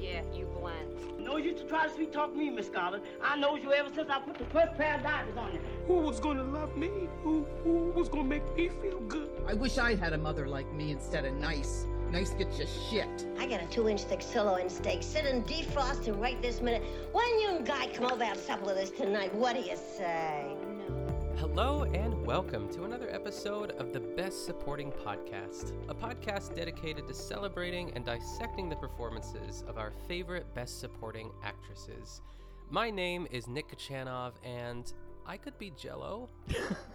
yeah, you blend. No use to try to sweet talk me, Miss Scarlett. I knows you ever since I put the first pair of diamonds on you. Who was gonna love me? Who, who was gonna make me feel good? I wish I had a mother like me instead of nice. Nice gets you shit. I got a two-inch thick sirloin steak sitting defrosting right this minute. Why don't you and Guy come over and have supper with us tonight? What do you say? Hello and welcome to another episode of the Best Supporting Podcast, a podcast dedicated to celebrating and dissecting the performances of our favorite Best Supporting actresses. My name is Nick Kachanov, and I could be Jello.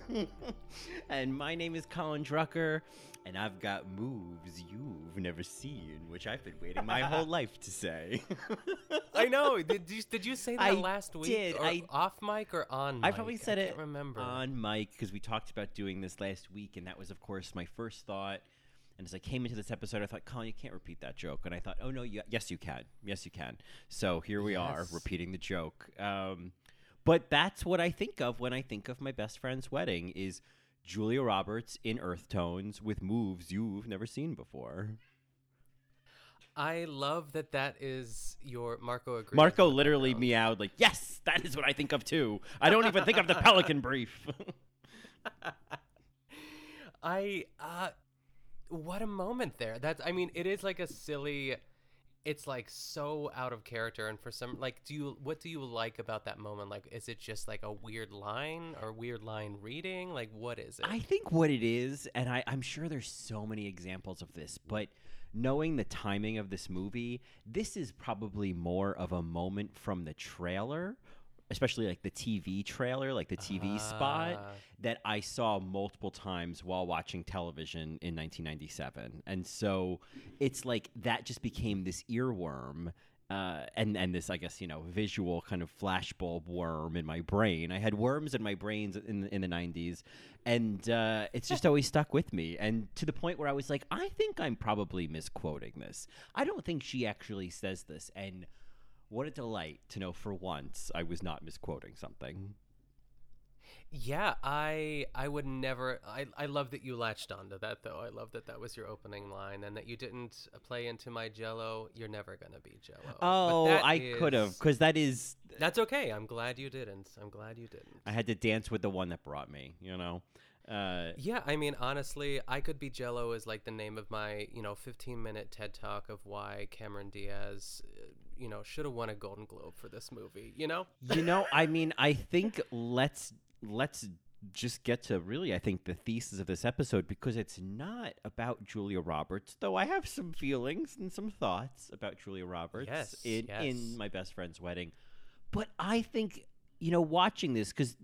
and my name is Colin Drucker, and I've got moves you've never seen, which I've been waiting my whole life to say. I know. Did you did you say that I last week? did. Or I- off mic or on? Mic? I probably said I it remember. on mic because we talked about doing this last week, and that was, of course, my first thought. And as I came into this episode, I thought, Colin, you can't repeat that joke. And I thought, oh no, you, yes, you can. Yes, you can. So here we are, repeating the joke. Um, but that's what I think of when I think of my best friend's wedding: is Julia Roberts in earth tones with moves you've never seen before. I love that that is your Marco agrees. Marco literally meowed like, "Yes, that is what I think of too." I don't even think of the Pelican Brief. I uh what a moment there. That's I mean, it is like a silly it's like so out of character and for some like do you what do you like about that moment? Like is it just like a weird line or weird line reading? Like what is it? I think what it is, and I, I'm sure there's so many examples of this, but knowing the timing of this movie, this is probably more of a moment from the trailer, especially like the TV trailer, like the TV Ah. spot, that I saw multiple times while watching television in 1997. And so it's like that just became this earworm uh, and and this I guess you know visual kind of flashbulb worm in my brain. I had worms in my brains in the, in the '90s, and uh, it's just always stuck with me. And to the point where I was like, I think I'm probably misquoting this. I don't think she actually says this. And what a delight to know for once I was not misquoting something. Yeah, I I would never. I I love that you latched onto that though. I love that that was your opening line and that you didn't play into my Jello. You're never gonna be Jello. Oh, I is- could have because that is That's okay. I'm glad you didn't. I'm glad you didn't. I had to dance with the one that brought me. You know. Uh, Yeah, I mean, honestly, I could be Jello is like the name of my, you know, 15 minute TED talk of why Cameron Diaz, uh, you know, should have won a Golden Globe for this movie. You know? you know i mean i think let's let's just get to really i think the thesis of this episode because it's not about julia roberts though i have some feelings and some thoughts about julia roberts Yes, in yes. in my best friend's wedding but i think you know watching this because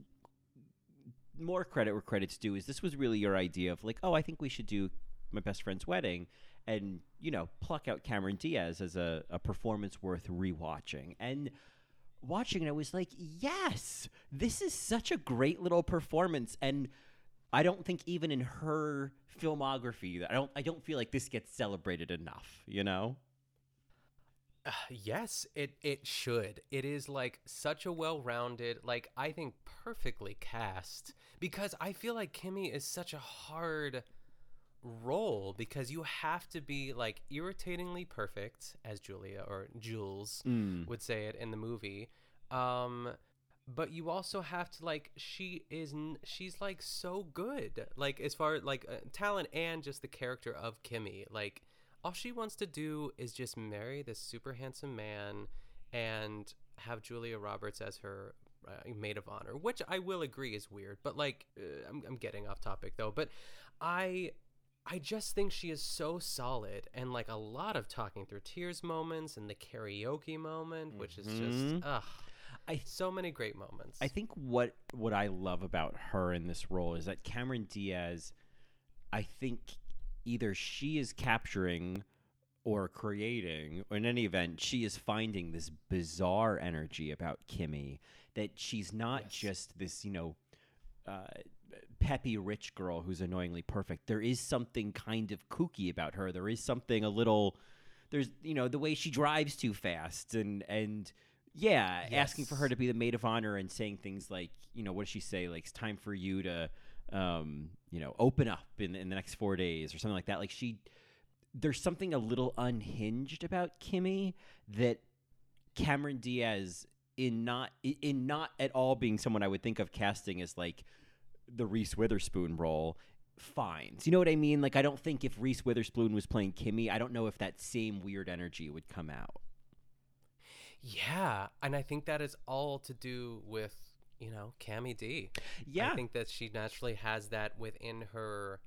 more credit where credit's due is this was really your idea of like oh i think we should do my best friend's wedding and you know pluck out cameron diaz as a, a performance worth rewatching. And watching it i was like yes this is such a great little performance. And i don't think even in her filmography i don't i don't feel like this gets celebrated enough you know? Uh, yes, it it should. It is like such a well-rounded, like I think perfectly cast because I feel like Kimmy is such a hard role because you have to be like irritatingly perfect as Julia or Jules would say it in the movie. Um but you also have to like she is she's like so good like as far like uh, talent and just the character of Kimmy like all she wants to do is just marry this super handsome man and have Julia Roberts as her uh, maid of honor, which I will agree is weird. But like, uh, I'm, I'm getting off topic though. But I, I just think she is so solid and like a lot of talking through tears moments and the karaoke moment, which is just ugh, I- so many great moments. I think what what I love about her in this role is that Cameron Diaz, I think either she is capturing or creating. Or in any event, she is finding this bizarre energy about Kimmy that she's not Yes. just this, you know, uh, peppy rich girl who's annoyingly perfect. There is something kind of kooky about her. There is something a little. There's you know the way she drives too fast and and yeah, asking for her to be the maid of honor and saying things like you know what does she say like it's time for you to um you know open up in in the next four days or something like that. Like she there's something a little unhinged about Kimmy that Cameron Diaz in not in not at all being someone I would think of casting as like the Reese Witherspoon role finds. You know what I mean? Like I don't think if Reese Witherspoon was playing Kimmy, I don't know if that same weird energy would come out. Yeah, and I think that is all to do with you know Cammy D. Yeah. I think that she naturally has that within her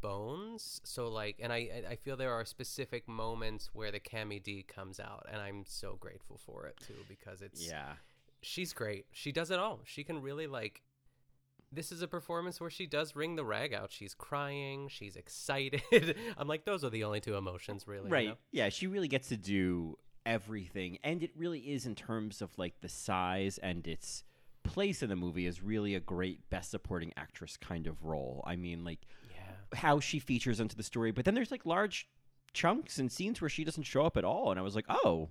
bones. So like, and I I- I feel there are specific moments where the Cammy D comes out, and I'm so grateful for it too because it's Yeah. she's great. She does it all. She can really like. This is a performance where she does wring the rag out. She's crying. She's excited. I'm like, those are the only two emotions, really. you Right. know? Yeah, she really gets to do everything. And it really is in terms of like the size and its place in the movie is really a great best supporting actress kind of role. I mean, like Yeah. how she features into the story, but then there's like large chunks and scenes where she doesn't show up at all and I was like, "Oh,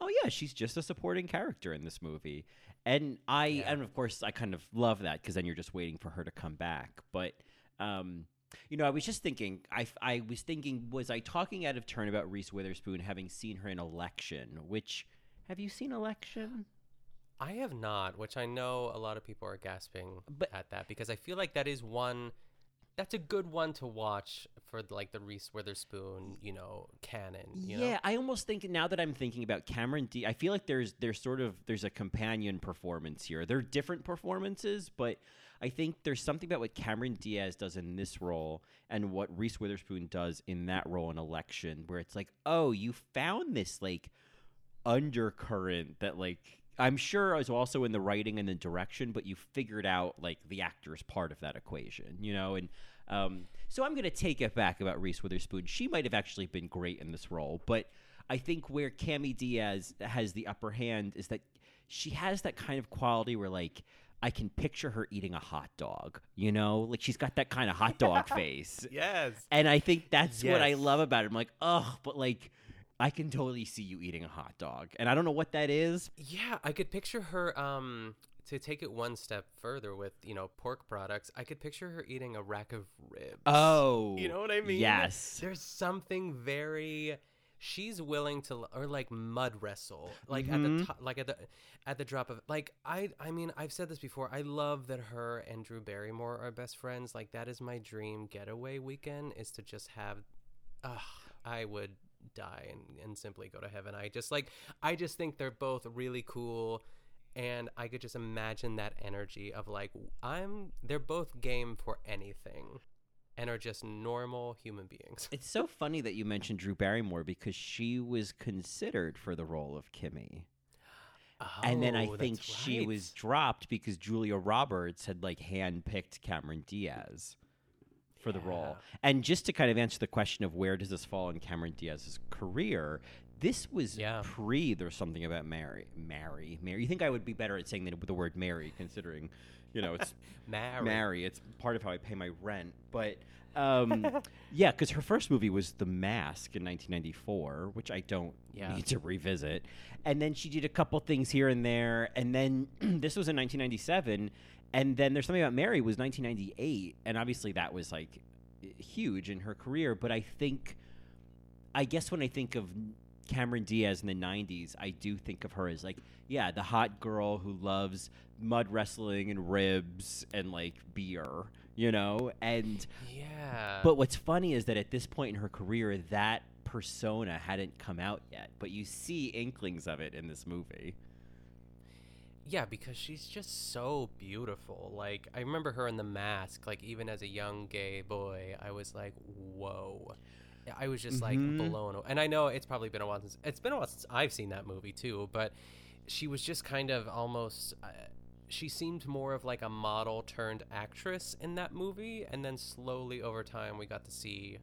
oh yeah, she's just a supporting character in this movie." And I Yeah. and of course I kind of love that because then you're just waiting for her to come back. But um you know, I was just thinking. I, I was thinking, was I talking out of turn about Reese Witherspoon having seen her in Election? Which have you seen Election? I have not, which I know a lot of people are gasping But- at that because I feel like that is one that's a good one to watch for like the Reese Witherspoon, you know, canon. You yeah, know? I almost think now that I'm thinking about Cameron D, I feel like there's there's sort of there's a companion performance here. They're different performances, but I think there's something about what Cameron Diaz does in this role and what Reese Witherspoon does in that role in Election, where it's like, oh, you found this like undercurrent that like I'm sure is also in the writing and the direction, but you figured out like the actor's part of that equation, you know? And um, so I'm going to take it back about Reese Witherspoon. She might have actually been great in this role, but I think where Cami Diaz has the upper hand is that she has that kind of quality where like I can picture her eating a hot dog, you know? Like she's got that kind of hot dog face. Yes. And I think that's what I love about it. I'm like, oh, but like, I can totally see you eating a hot dog, and I don't know what that is. Yeah, I could picture her um to take it one step further with, you know, pork products. I could picture her eating a rack of ribs. Oh, You know what I mean? Yes. There's something very she's willing to or like mud wrestle like at Mhm. the top like at the at the drop of like i i mean i've said this before i love that her and drew barrymore are best friends like that is my dream getaway weekend is to just have Ugh, i would die and, and simply go to heaven. I just like i just think they're both really cool and i could just imagine that energy of like i'm they're both game for anything and are just normal human beings. It's so funny that you mentioned Drew Barrymore because she was considered for the role of Kimmy. and then I Oh, think that's she was dropped because Julia Roberts had like handpicked Cameron Diaz for the role. And just to kind of answer the question of where does this fall in Cameron Diaz's career, this was Yeah. pre there's something about Mary. Mary. Mary. You think I would be better at saying the, the word Mary considering, you know, it's Mary. Mary. It's part of how I pay my rent. But um, yeah, because her first movie was The Mask in 1994, which I don't Yeah. need to revisit. And then she did a couple things here and there. And then this was in 1997. And then there's something about Mary was 1998. And obviously that was like huge in her career. But I think, I guess when I think of Cameron Diaz in the 90s, I do think of her as like, yeah, the hot girl who loves mud wrestling and ribs and like beer, you know? And Yeah. but what's funny is that at this point in her career, that persona hadn't come out yet, but you see inklings of it in this movie. Yeah, because she's just so beautiful. Like I remember her in The Mask. Like even as a young gay boy, I was like, "Whoa!" I was just like blown. away. And I know it's probably been a while since it's been a while since I've seen that movie too. But she was just kind of almost. Uh, she seemed more of like a model turned actress in that movie, and then slowly over time we got to see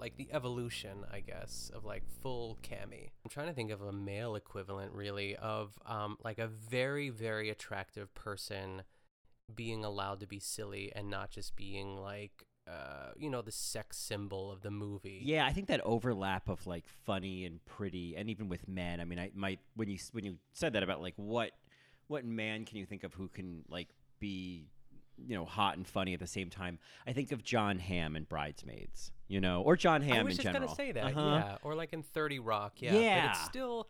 like the evolution, I guess, of like full cami. I'm trying to think of a male equivalent, really, of um, like a very, very attractive person being allowed to be silly and not just being like, uh, you know, the sex symbol of the movie. Yeah, I think that overlap of like funny and pretty, and even with men. I mean, I might when you when you said that about like what what man can you think of who can like be you know hot and funny at the same time? I think of John Hamm and Bridesmaids, you know, or John Hamm in general. I was just general. gonna say that, Uh-huh. yeah, or like in Thirty Rock, yeah. Yeah. but it's still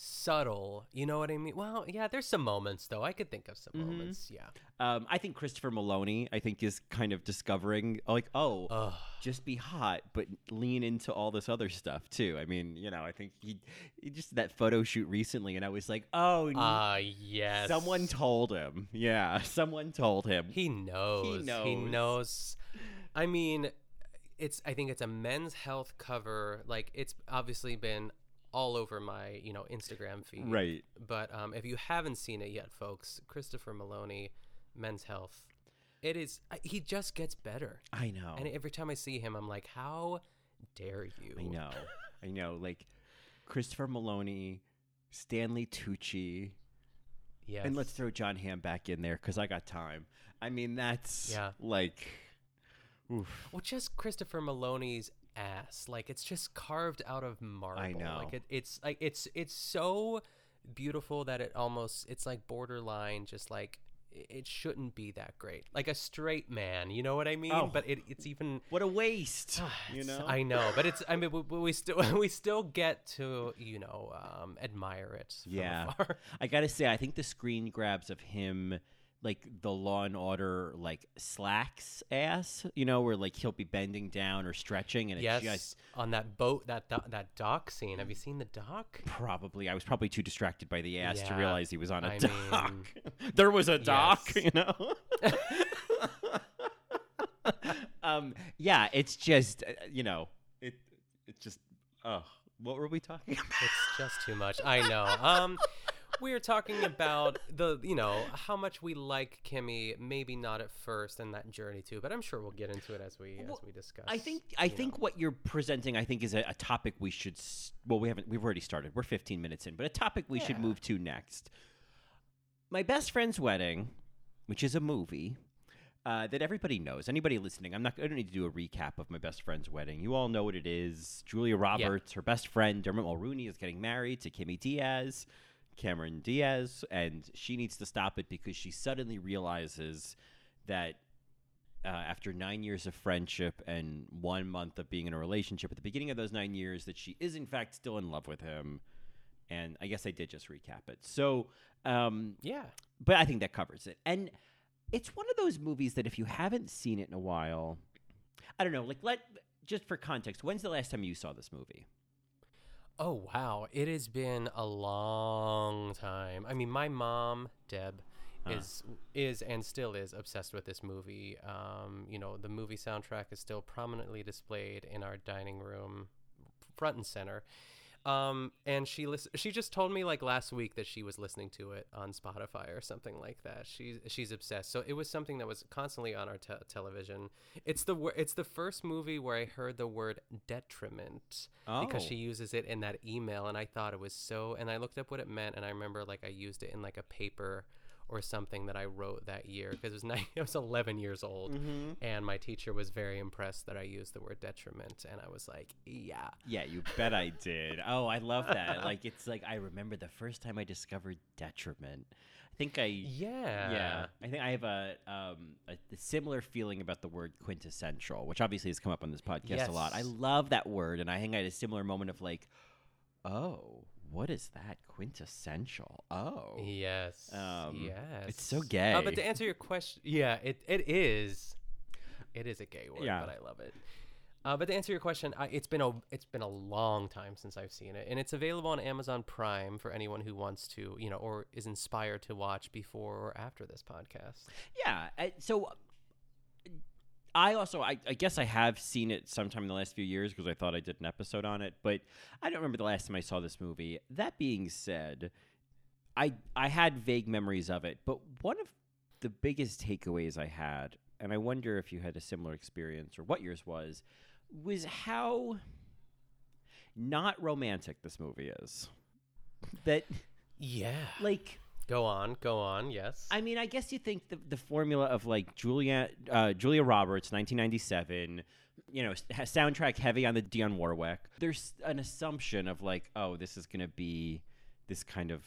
subtle. You know what I mean? Well, yeah, there's some moments though. I could think of some Mhm. moments. Yeah. Um, I think Christopher Meloni, I think, is kind of discovering like, oh, Ugh. just be hot, but lean into all this other stuff too. I mean, you know, I think he, he just that photo shoot recently, and I was like, oh, Ah, yes. someone told him. Yeah, someone told him. He knows. He knows. knows. I mean, it's. I think it's a Men's Health cover. Like it's obviously been all over my you know Instagram feed. Right. But um, if you haven't seen it yet, folks, Christopher Meloni, Men's Health. It is. He just gets better. I know. And every time I see him, I'm like, how dare you? I know. I know. Like Christopher Meloni, Stanley Tucci. Yes. And let's throw John Hamm back in there because I got time. I mean, that's Yeah. like, oof. Well, just Christopher Meloni's ass, like it's just carved out of marble. I know. Like it, it's like it's it's so beautiful that it almost it's like borderline, just like it shouldn't be that great. Like a straight man, you know what I mean? Oh. But it, it's even What a waste. you know? I know, but it's I mean we, we still we still get to you know um, admire it. From Yeah. I gotta say, I think the screen grabs of him, like the Law and Order, like slacks ass, you know, where like he'll be bending down or stretching, and yes, just on that boat, that do- that dock scene. Have you seen the dock? probably I was probably too distracted by the ass to realize he was on a I dock. mean, there was a dock, yes. you know. um, yeah, it's just uh, you know, it it's just oh, what were we talking about? It's just too much. I know. Um, we are talking about the, you know, how much we like Kimmy. Maybe not at first, and that journey too. But I'm sure we'll get into it as we as we discuss. I think I think what you're presenting, I think, is a, a topic we should. Well, we haven't. We've already started. We're 15 minutes in, but a topic we should move to next. My best friend's wedding, which is a movie uh, that everybody knows. Anybody listening, I'm not. I don't need to do a recap of my best friend's wedding. You all know what it is. Julia Roberts, her best friend Dermot Mulroney, is getting married to Kimmy Diaz, Cameron Diaz, and she needs to stop it because she suddenly realizes that uh, after nine years of friendship and one month of being in a relationship at the beginning of those nine years that she is in fact still in love with him. And i guess i did just recap it. So um, yeah. But i think that covers it. And it's one of those movies that if you haven't seen it in a while i don't know like let just for context when's the last time you saw this movie Oh wow, it has been a long time. I mean, my mom, Deb, Huh. is is and still is obsessed with this movie. Um, you know, the movie soundtrack is still prominently displayed in our dining room, front and center. Um, and she lis- she just told me like last week that she was listening to it on Spotify or something like that. She's she's obsessed. So it was something that was constantly on our te- television. It's the it's the first movie where I heard the word detriment because Oh. she uses it in that email, and I thought it was so. And I looked up what it meant, and I remember like I used it in like a paper or something that I wrote that year because it was nine, I was 11 years old, Mhm. and my teacher was very impressed that I used the word detriment, and I was like, yeah. Yeah, you bet I did. Oh, I love that. like it's like I remember the first time I discovered detriment. I think I Yeah. yeah. I think I have a um a, a similar feeling about the word quintessential, which obviously has come up on this podcast a lot. I love that word, and I think I had a similar moment of like, oh, what is that quintessential? Oh, Yes. Um, yes. it's so gay. Uh, but to answer your question, yeah, it, it is. It is a gay word, Yeah. but I love it. Uh, but to answer your question, I, it's been a it's been a long time since I've seen it, and it's available on Amazon Prime for anyone who wants to, you know, or is inspired to watch before or after this podcast. Yeah. I, so uh, I also, I, I guess I have seen it sometime in the last few years because I thought I did an episode on it, but I don't remember the last time I saw this movie. That being said, I I had vague memories of it, but one of the biggest takeaways I had, and I wonder if you had a similar experience or what yours was, was how not romantic this movie is. That Yeah. like Go on, go on. Yes. I mean, I guess you think the, the formula of like Julia uh, Julia Roberts, 1997, you know, soundtrack heavy on the Dionne Warwick. There's an assumption of like, oh, this is going to be this kind of,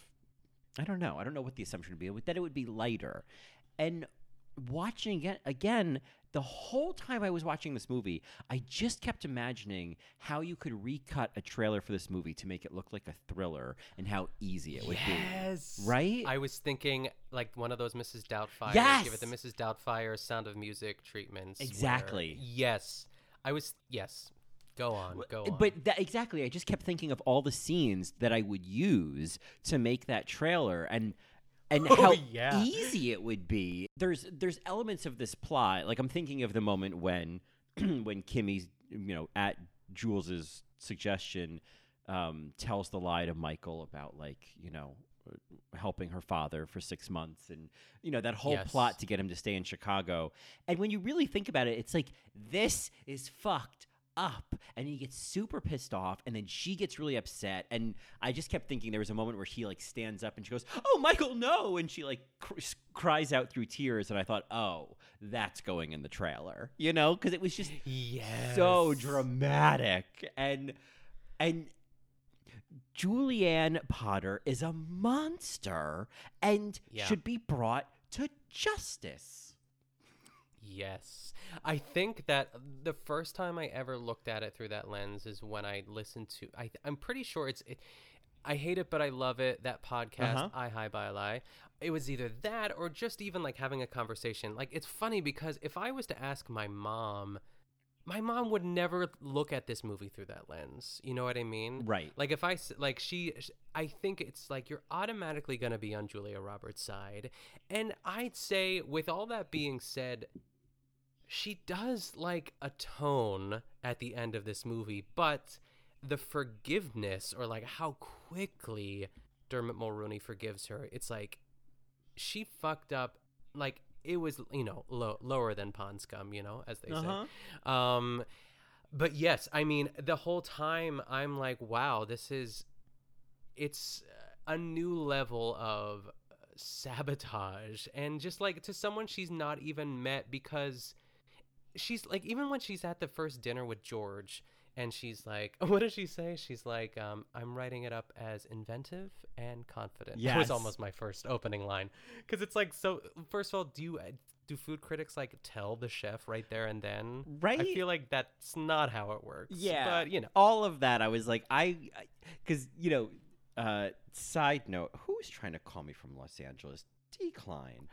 I don't know, I don't know what the assumption would be, but that it would be lighter. And watching it again, the whole time I was watching this movie, I just kept imagining how you could recut a trailer for this movie to make it look like a thriller and how easy it would yes. be. Right? I was thinking like one of those Mrs. Doubtfire. Yes! Give it the Mrs. Doubtfire Sound of Music treatments. where- Exactly. yes. I was. Yes. Go on. Go uh, on. But that, exactly, I just kept thinking of all the scenes that I would use to make that trailer, and and Oh, how yeah. easy it would be. There's there's elements of this plot, like I'm thinking of the moment when when Kimmy's you know at Jules's suggestion um, tells the lie to Michael about like you know helping her father for six months and you know that whole Yes. plot to get him to stay in chicago and when you really think about it it's like this is fucked up and he gets super pissed off and then she gets really upset and i just kept thinking there was a moment where he like stands up and she goes oh michael no and she like cr- cries out through tears and i thought oh that's going in the trailer you know because it was just yes. so dramatic and and Julianne Potter is a monster and Yeah. should be brought to justice. Yes. I think that the first time I ever looked at it through that lens is when I listened to I I'm pretty sure it's it, I hate it but I love it that podcast Uh-huh. I Hi By Lie. It was either that or just even like having a conversation. Like it's funny because if I was to ask my mom my mom would never look at this movie through that lens. You know what I mean? Right. Like if I like she I think it's like you're automatically going to be on Julia Roberts' side. And I'd say with all that being said, she does like atone at the end of this movie, but the forgiveness or like how quickly Dermot Mulroney forgives her, it's like she fucked up like it was you know low, lower than pond scum you know as they Uh-huh. say um but yes i mean the whole time i'm like wow this is it's a new level of sabotage and just like to someone she's not even met because she's like even when she's at the first dinner with george and she's like what does she say? She's like um, i'm writing it up as inventive and confident. That was almost my first opening line. Because it's like so first of all do you do food critics like tell the chef right there and then? Right. i feel like that's not how it works. Yeah, but you know. All of that. I was like, I, because you know, uh, side note, who's trying to call me from Los Angeles? Decline.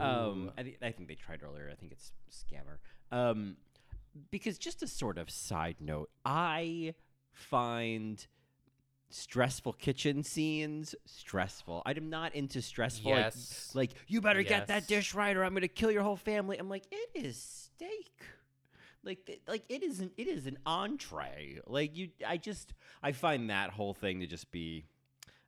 Um, I, thi- I think they tried earlier. I think it's scammer. Um, because just a sort of side note, I find stressful kitchen scenes stressful. I'm not into stressful. like- Yes. Like, you better get that dish right, or I'm gonna kill your whole family. I'm like, it is steak. Like, th- like it isn't. It is an entree. Like you, I just, I find that whole thing to just be.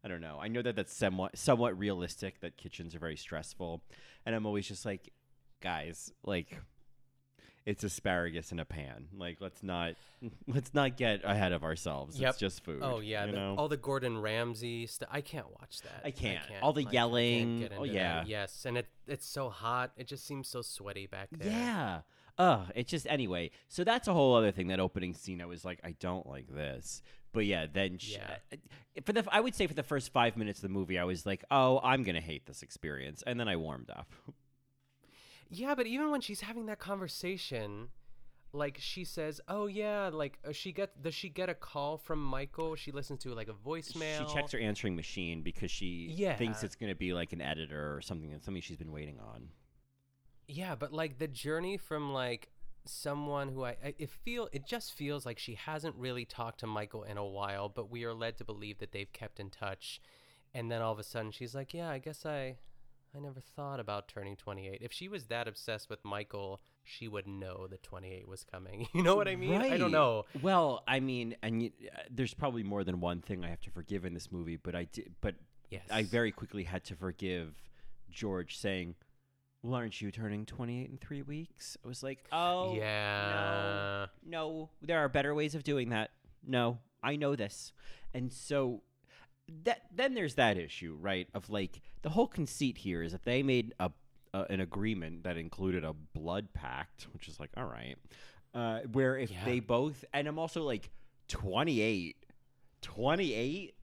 I don't know. I know that that's somewhat somewhat realistic that kitchens are very stressful, and I'm always just like, guys, like, it's asparagus in a pan. Like, let's not let's not get ahead of ourselves. Yep. It's just food. Oh yeah, you the- know? all the Gordon Ramsay stuff. I can't watch that. I can't. All the like, yelling. Oh, yeah. that. Yes, and it it's so hot. It just seems so sweaty back there. Yeah. Ugh. It just anyway. So that's a whole other thing. That opening scene, I was like, I don't like this. But yeah, then sh- Yeah. for the I would say for the first five minutes of the movie, I was like, oh, I'm gonna hate this experience, and then I warmed up. Yeah, but even when she's having that conversation, like she says, "Oh yeah," like uh, she get does she get a call from Michael? She listens to like a voicemail. She checks her answering machine because she Yeah. thinks it's gonna be like an editor or something, something she's been waiting on. Yeah, but like the journey from like someone who I, I it feel it just feels like she hasn't really talked to Michael in a while, but we are led to believe that they've kept in touch. And then all of a sudden she's like, "Yeah, I guess I I never thought about turning 28. If she was that obsessed with Michael, she would know that 28 was coming. You know what I mean? I don't know. Well, I mean, and y uh, there's probably more than one thing I have to forgive in this movie, but I did, but Yes. I very quickly had to forgive George saying, well, aren't you turning 28 in three weeks? I was like, oh, Yeah. no, no, there are better ways of doing that. No, I know this. And so that then there's that issue, right? Of like the whole conceit here is that they made a, an agreement that included a blood pact, which is like, all right, uh, where if Yeah. they both, and I'm also like 28, 28.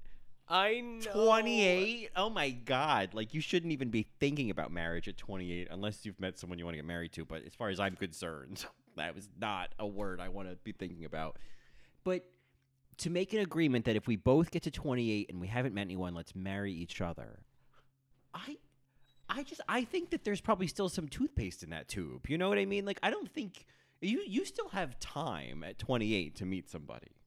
I know. 28 oh my god. Like you shouldn't even be thinking about marriage at 28 unless you've met someone you want to get married to but as far as i'm concerned that was not a word i want to be thinking about. But to make an agreement that if we both get to 28 and we haven't met anyone let's marry each other. I i just i think that there's probably still some toothpaste in that tube. You know what i mean? Like i don't think you you still have time at 28 to meet somebody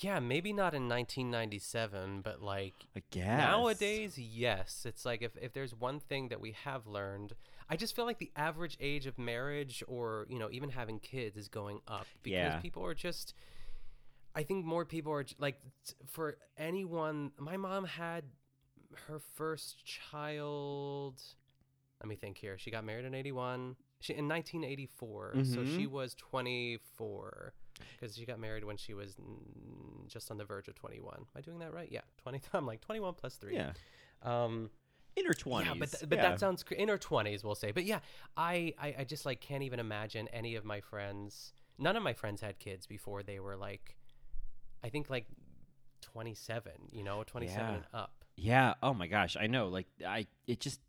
Yeah, maybe not in 1997, but like nowadays, yes. It's like if, if there's one thing that we have learned, I just feel like the average age of marriage or, you know, even having kids is going up because Yeah. people are just I think more people are like for anyone my mom had her first child let me think here. She got married in 81. She in 1984. So Mhm. she was 24 because she got married when she was just on the verge of 21. Am I doing that right? Yeah, 20. I'm like 21 plus three. yeah Um, in her 20s yeah, but th- but yeah. that sounds cr- in her 20s, we'll say. But yeah, I, I I just like can't even imagine any of my friends. None of my friends had kids before they were like, I think like 27. You know, 27 Yeah. and up. Yeah. Oh my gosh. I know. Like I, it just.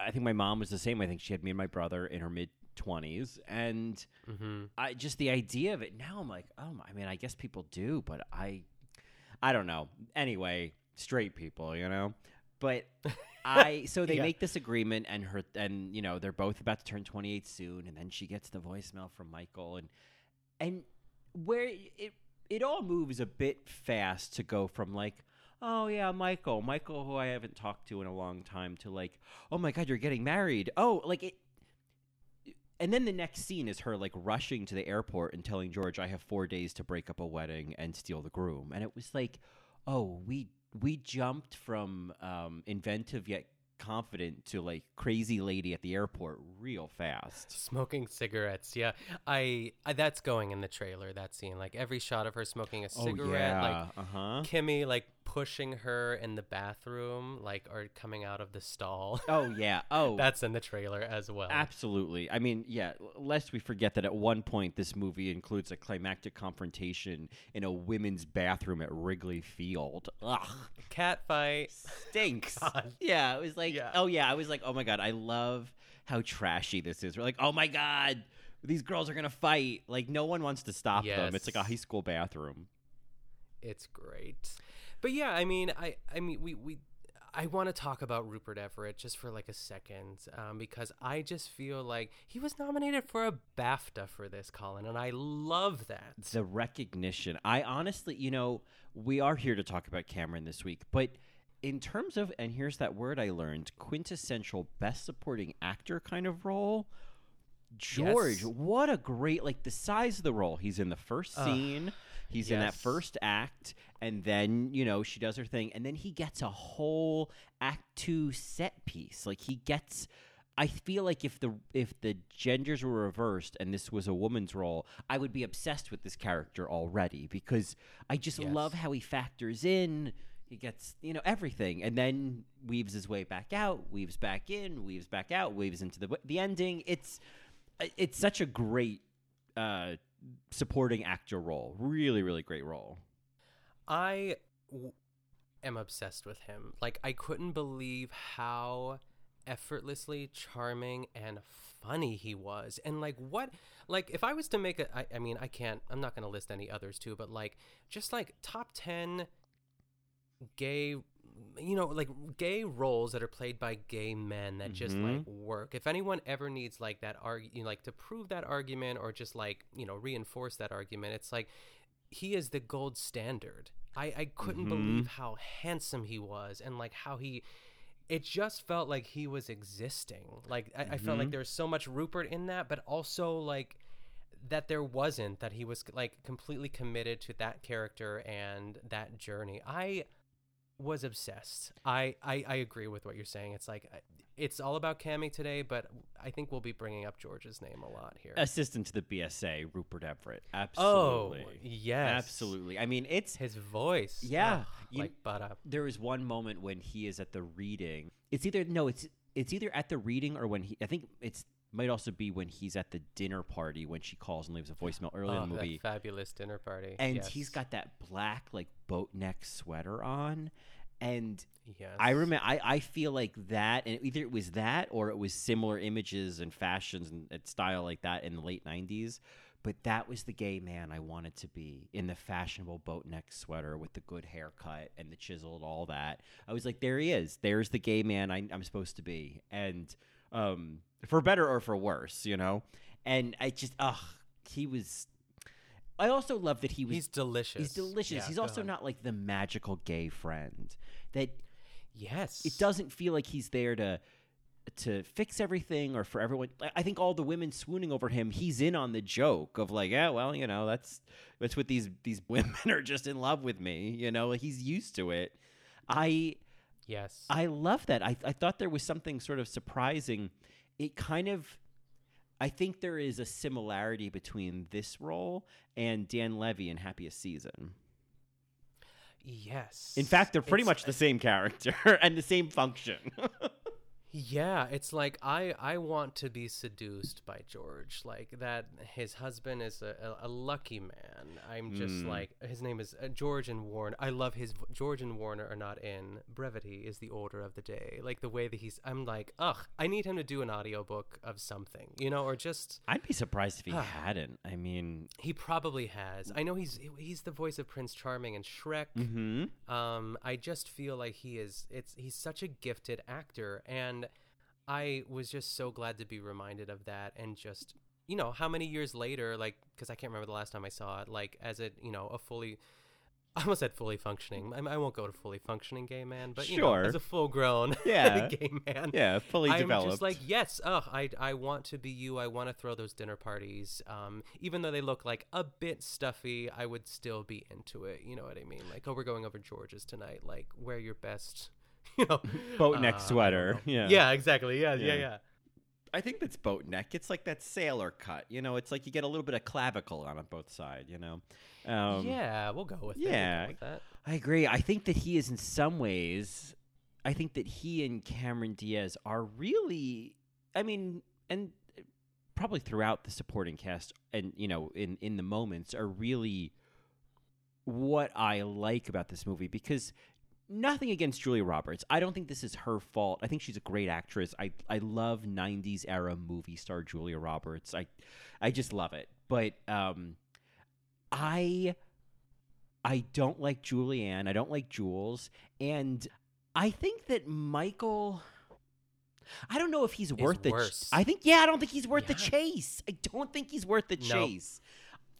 I think my mom was the same. I think she had me and my brother in her mid twenties, and Mm-hmm. I just the idea of it. Now I'm like, oh, I mean, I guess people do, but I, I don't know. Anyway, straight people, you know. But I, so they Yeah. make this agreement, and her, and you know, they're both about to turn 28 soon, and then she gets the voicemail from Michael, and and where it it all moves a bit fast to go from like oh yeah michael michael who i haven't talked to in a long time to like oh my god you're getting married oh like it and then the next scene is her like rushing to the airport and telling george i have four days to break up a wedding and steal the groom and it was like oh we we jumped from um, inventive yet confident to like crazy lady at the airport real fast Smoking cigarettes, yeah. I, I that's going in the trailer. That scene, like every shot of her smoking a cigarette, like uh huh Kimmy like pushing her in the bathroom, like or coming out of the stall. oh yeah oh That's in the trailer as well. Absolutely. I mean, yeah, lest we forget that at one point this movie includes a climactic confrontation in a women's bathroom at Wrigley Field. Ugh, Cat fight. stinks. God. Yeah, it was like, Yeah. oh yeah, I was like, oh my god, I love how trashy this is. We're like, oh my god, these girls are gonna fight. Like no one wants to stop them. It's like a high school bathroom. It's great. But yeah, I mean, I I mean, we we I want to talk about Rupert Everett just for like a second, um, because I just feel like he was nominated for a BAFTA for this, Colin, and I love that. the recognition. I honestly, you know, we are here to talk about Cameron this week, but in terms of, and here's that word I learned, quintessential best supporting actor kind of role. George, Yes. what a great like the size of the role. He's in the first scene. He's in that first act, and then you know she does her thing, and then he gets a whole act two set piece. Like he gets I feel like if the if the genders were reversed and this was a woman's role, I would be obsessed with this character already because I just Yes. love how he factors in. He gets you know everything, and then weaves his way back out, weaves back in, weaves back out, weaves into the the ending. It's it's such a great uh, supporting actor role. Really, really great role. I w- am obsessed with him. Like I couldn't believe how effortlessly charming and funny he was. And like what like if I was to make a I, I mean I can't I'm not going to list any others too, but like just like top 10 gay you know like gay roles that are played by gay men that just like work. If anyone ever needs like that arg you know, like to prove that argument or just like you know reinforce that argument it's like he is the gold standard. I i couldn't Mhm. believe how handsome he was and like how he it just felt like he was existing. Like i, I felt like Mhm. there was so much rupert in that but also like that there wasn't that he was like completely committed to that character and that journey. I was obsessed i i, I agree with what you're saying it's like uh, it's all about Cammy today, but I think we'll be bringing up George's name a lot here. Assistant to the BSA, Rupert Everett. Absolutely. Oh, Absolutely. yes. Absolutely. I mean, it's his voice. Yeah. You- like butter. there is one moment when he is at the reading. It's either no, it's it's either at the reading or when he. I think it's might also be when he's at the dinner party when she calls and leaves a voicemail early Oh, in the oh, that movie. fabulous dinner party. and yes. he's got that black like boat neck sweater on and Yes. i remember I, I feel like that and either it was that or it was similar images and fashions and, and style like that in the late 90s but that was the gay man i wanted to be in the fashionable boat neck sweater with the good haircut and the chiseled all that i was like there he is there's the gay man I, i'm supposed to be and um, for better or for worse you know and i just ugh he was I also love that he was. He's delicious. He's delicious. Yeah, he's also on. not like the magical gay friend that. Yes. It doesn't feel like he's there to to fix everything or for everyone. I- I think all the women swooning over him, he's in on the joke of like, yeah, well, you know, that's that's what these these women are just in love with me. You know, he's used to it. I Yes. I love that. I I thought there was something sort of surprising. It kind of I think there is a similarity between this role and Dan Levy in Happiest Season. yes. In fact, they're pretty It's- much the same character and the same function. Yeah, it's like I I want to be seduced by George. Like that, his husband is a, a, a lucky man. I'm just Mm. like his name is uh, George and Warner. I love his George and Warner are not in. Brevity is the order of the day. Like the way that he's. I'm like, ugh. I need him to do an audiobook of something, you know, or just. I'd be surprised if he hadn't. I mean, He probably has. I know he's he's the voice of Prince Charming and Shrek. mhm. Um, I just feel like he is. It's he's such a gifted actor, and I was just so glad to be reminded of that, and just you know how many years later, like because I can't remember the last time I saw it, like as it you know a fully. I almost said fully functioning. I, I won't go to fully functioning gay man, but you know, Sure. as a full grown Yeah. gay man, Yeah, fully I'm developed. just like yes, ugh, I I want to be you. I want to throw those dinner parties. Um, even though they look like a bit stuffy, I would still be into it. You know what I mean? Like, oh, we're going over George's tonight. Like, wear your best, you know, Boat neck uh, sweater. Yeah. yeah, exactly. Yeah, yeah, Yeah. yeah. I think that's boat neck. It's like that sailor cut. You know, it's like you get a little bit of clavicle on both side. You know. Um, yeah, we'll go with it. We'll go yeah, with that. I agree. I think that he is in some ways. I think that he and Cameron Diaz are really. I mean, and probably throughout the supporting cast, and you know, in in the moments, are really what I like about this movie because nothing against Julia Roberts. I don't think this is her fault. I think she's a great actress. I I love 90s era movie star Julia Roberts. I I just love it. But um I I don't like Julianne. I don't like Jules. And I think that Michael I don't know if he's worth the ch- I think yeah, I don't think he's worth the chase. I don't think he's worth the Nope. chase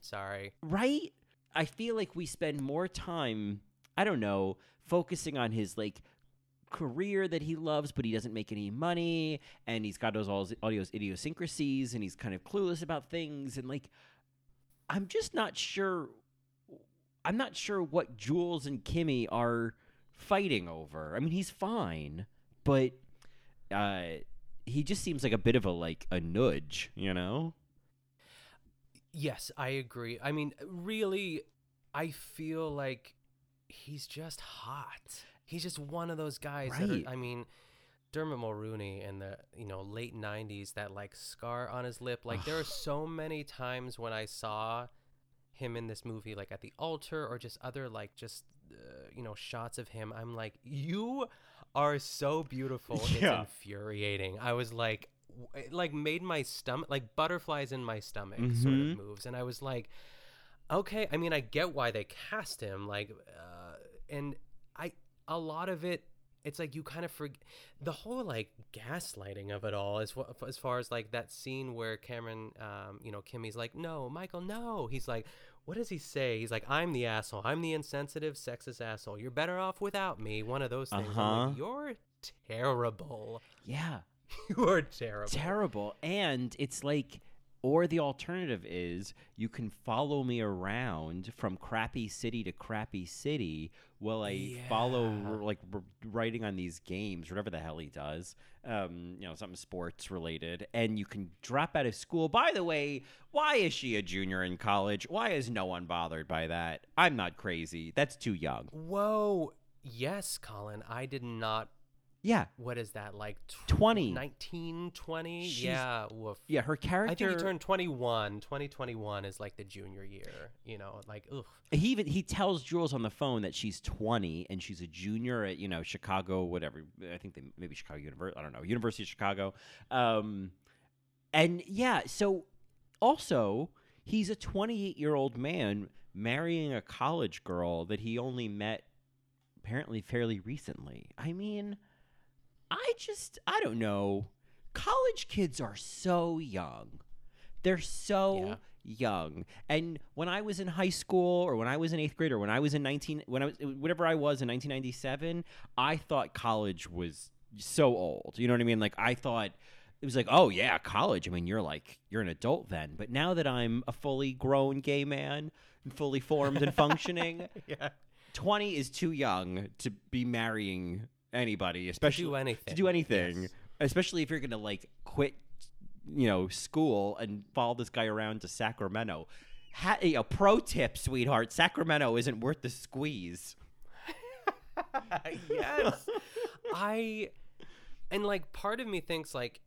Sorry. right? I feel like we spend more time, I don't know, focusing on his like career that he loves, but he doesn't make any money, and he's got those all, all those idiosyncrasies, and he's kind of clueless about things, and like, I'm just not sure. I'm not sure what Jules and Kimmy are fighting over. I mean, he's fine, but uh, he just seems like a bit of a like a nudge, you know? Yes, I agree. I mean, really, I feel like he's just hot. He's just one of those guys. That Right. are, I mean, Dermot Mulroney in the you know late '90s, that like scar on his lip. Like there are so many times when I saw him in this movie, like at the altar or just other like just uh, you know shots of him. I'm like, you are so beautiful. Yeah. It's infuriating. I was like, it like made my stomach like butterflies in my stomach sort Mhm. of moves, and I was like, okay. I mean, I get why they cast him. Like, uh, and I a lot of it. It's like you kind of forget the whole like gaslighting of it all as as far as like that scene where Cameron, um, you know, Kimmy's like, no, Michael, no. He's like, what does he say? He's like, I'm the asshole. I'm the insensitive, sexist asshole. You're better off without me. One of those things. Uh-huh. like, You're terrible. Yeah. You're terrible. terrible and it's like Or the alternative is you can follow me around from crappy city to crappy city while I follow Yeah. r- like writing on these games, whatever the hell he does, um, you know, something sports related, and you can drop out of school. By the way, why is she a junior in college? Why is no one bothered by that? I'm not crazy. That's too young. Whoa. Yes, Colin. I did not. Yeah. What is that? Like tw- 20. 19, 20? She's- yeah. Woof. Yeah, her character. I think he turned 21. 2021 is like the junior year. You know, like, ugh. he even he tells Jules on the phone that she's 20 and she's a junior at you know Chicago whatever I think they maybe Chicago University I don't know University of Chicago um and yeah so also he's a 28 year old man marrying a college girl that he only met apparently fairly recently I mean I just I don't know college kids are so young they're so young. And when I was in high school or when I was in 8th grade or when I was in 19 when I was whatever I was in 1997, I thought college was so old. You know what I mean? Like I thought it was like, "Oh yeah, college. I mean, you're like you're an adult then." But now that I'm a fully grown gay man, and fully formed and functioning, yeah. 20 is too young to be marrying anybody, especially anything. To do anything, especially if you're going to like quit you know, school and follow this guy around to Sacramento. Ha- you know, pro tip, sweetheart, Sacramento isn't worth the squeeze. yes. I and like part of me thinks like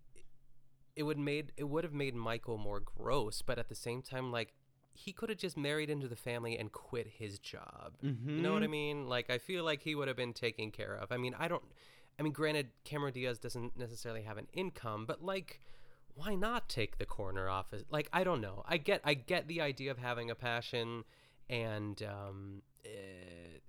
it would made it would have made Michael more gross, but at the same time like he could have just married into the family and quit his job. You know what I Mhm. mean? Like I feel like he would have been taken care of. I mean, I don't I mean granted Cameron Diaz doesn't necessarily have an income, but like why not take the corner office? Like I don't know. I get I get the idea of having a passion and um eh,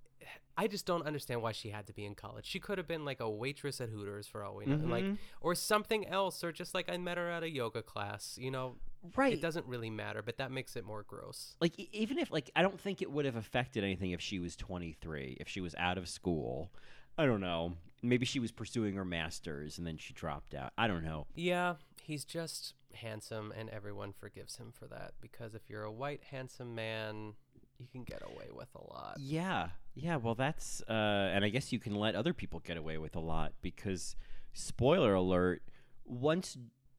I just don't understand why she had to be in college. She could have been like a waitress at Hooters for all we know, like Mhm. or something else, or just like I met her at a yoga class. You know, Right. It doesn't really matter, but that makes it more gross. Like even if like I don't think it would have affected anything if she was 23, if she was out of school. I don't know. Maybe she was pursuing her masters and then she dropped out. I don't know. Yeah, he's just handsome, and everyone forgives him for that because if you're a white handsome man, you can get away with a lot. Yeah. Yeah, well that's uh and I guess you can let other people get away with a lot because spoiler alert, once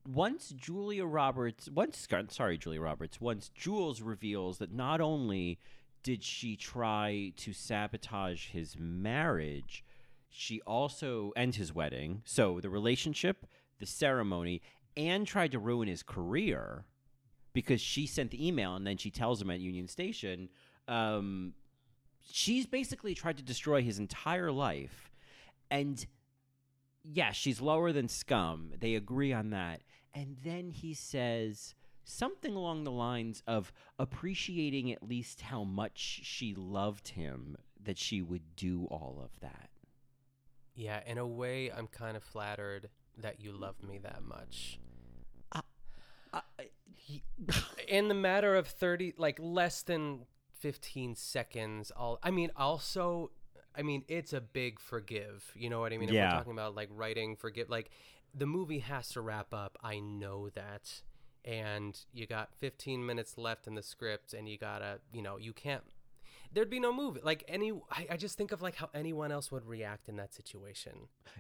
once Julia Roberts, once sorry Julia Roberts, once Jules reveals that not only did she try to sabotage his marriage, she also and his wedding. So the relationship, the ceremony, and tried to ruin his career because she sent the email and then she tells him at Union Station, um, she's basically tried to destroy his entire life. And yeah, she's lower than scum. They agree on that. And then he says something along the lines of appreciating at least how much she loved him that she would do all of that. Yeah, in a way, I'm kind of flattered that you love me that much. He- in the matter of 30, like less than 15 seconds, I'll, I mean, also, I mean, it's a big forgive. You know what I mean? If Yeah. we're talking about like writing, forgive, like the movie has to wrap up. I know that. And you got 15 minutes left in the script, and you gotta, you know, you can't there'd be no movie. Like any, I, I just think of like how anyone else would react in that situation.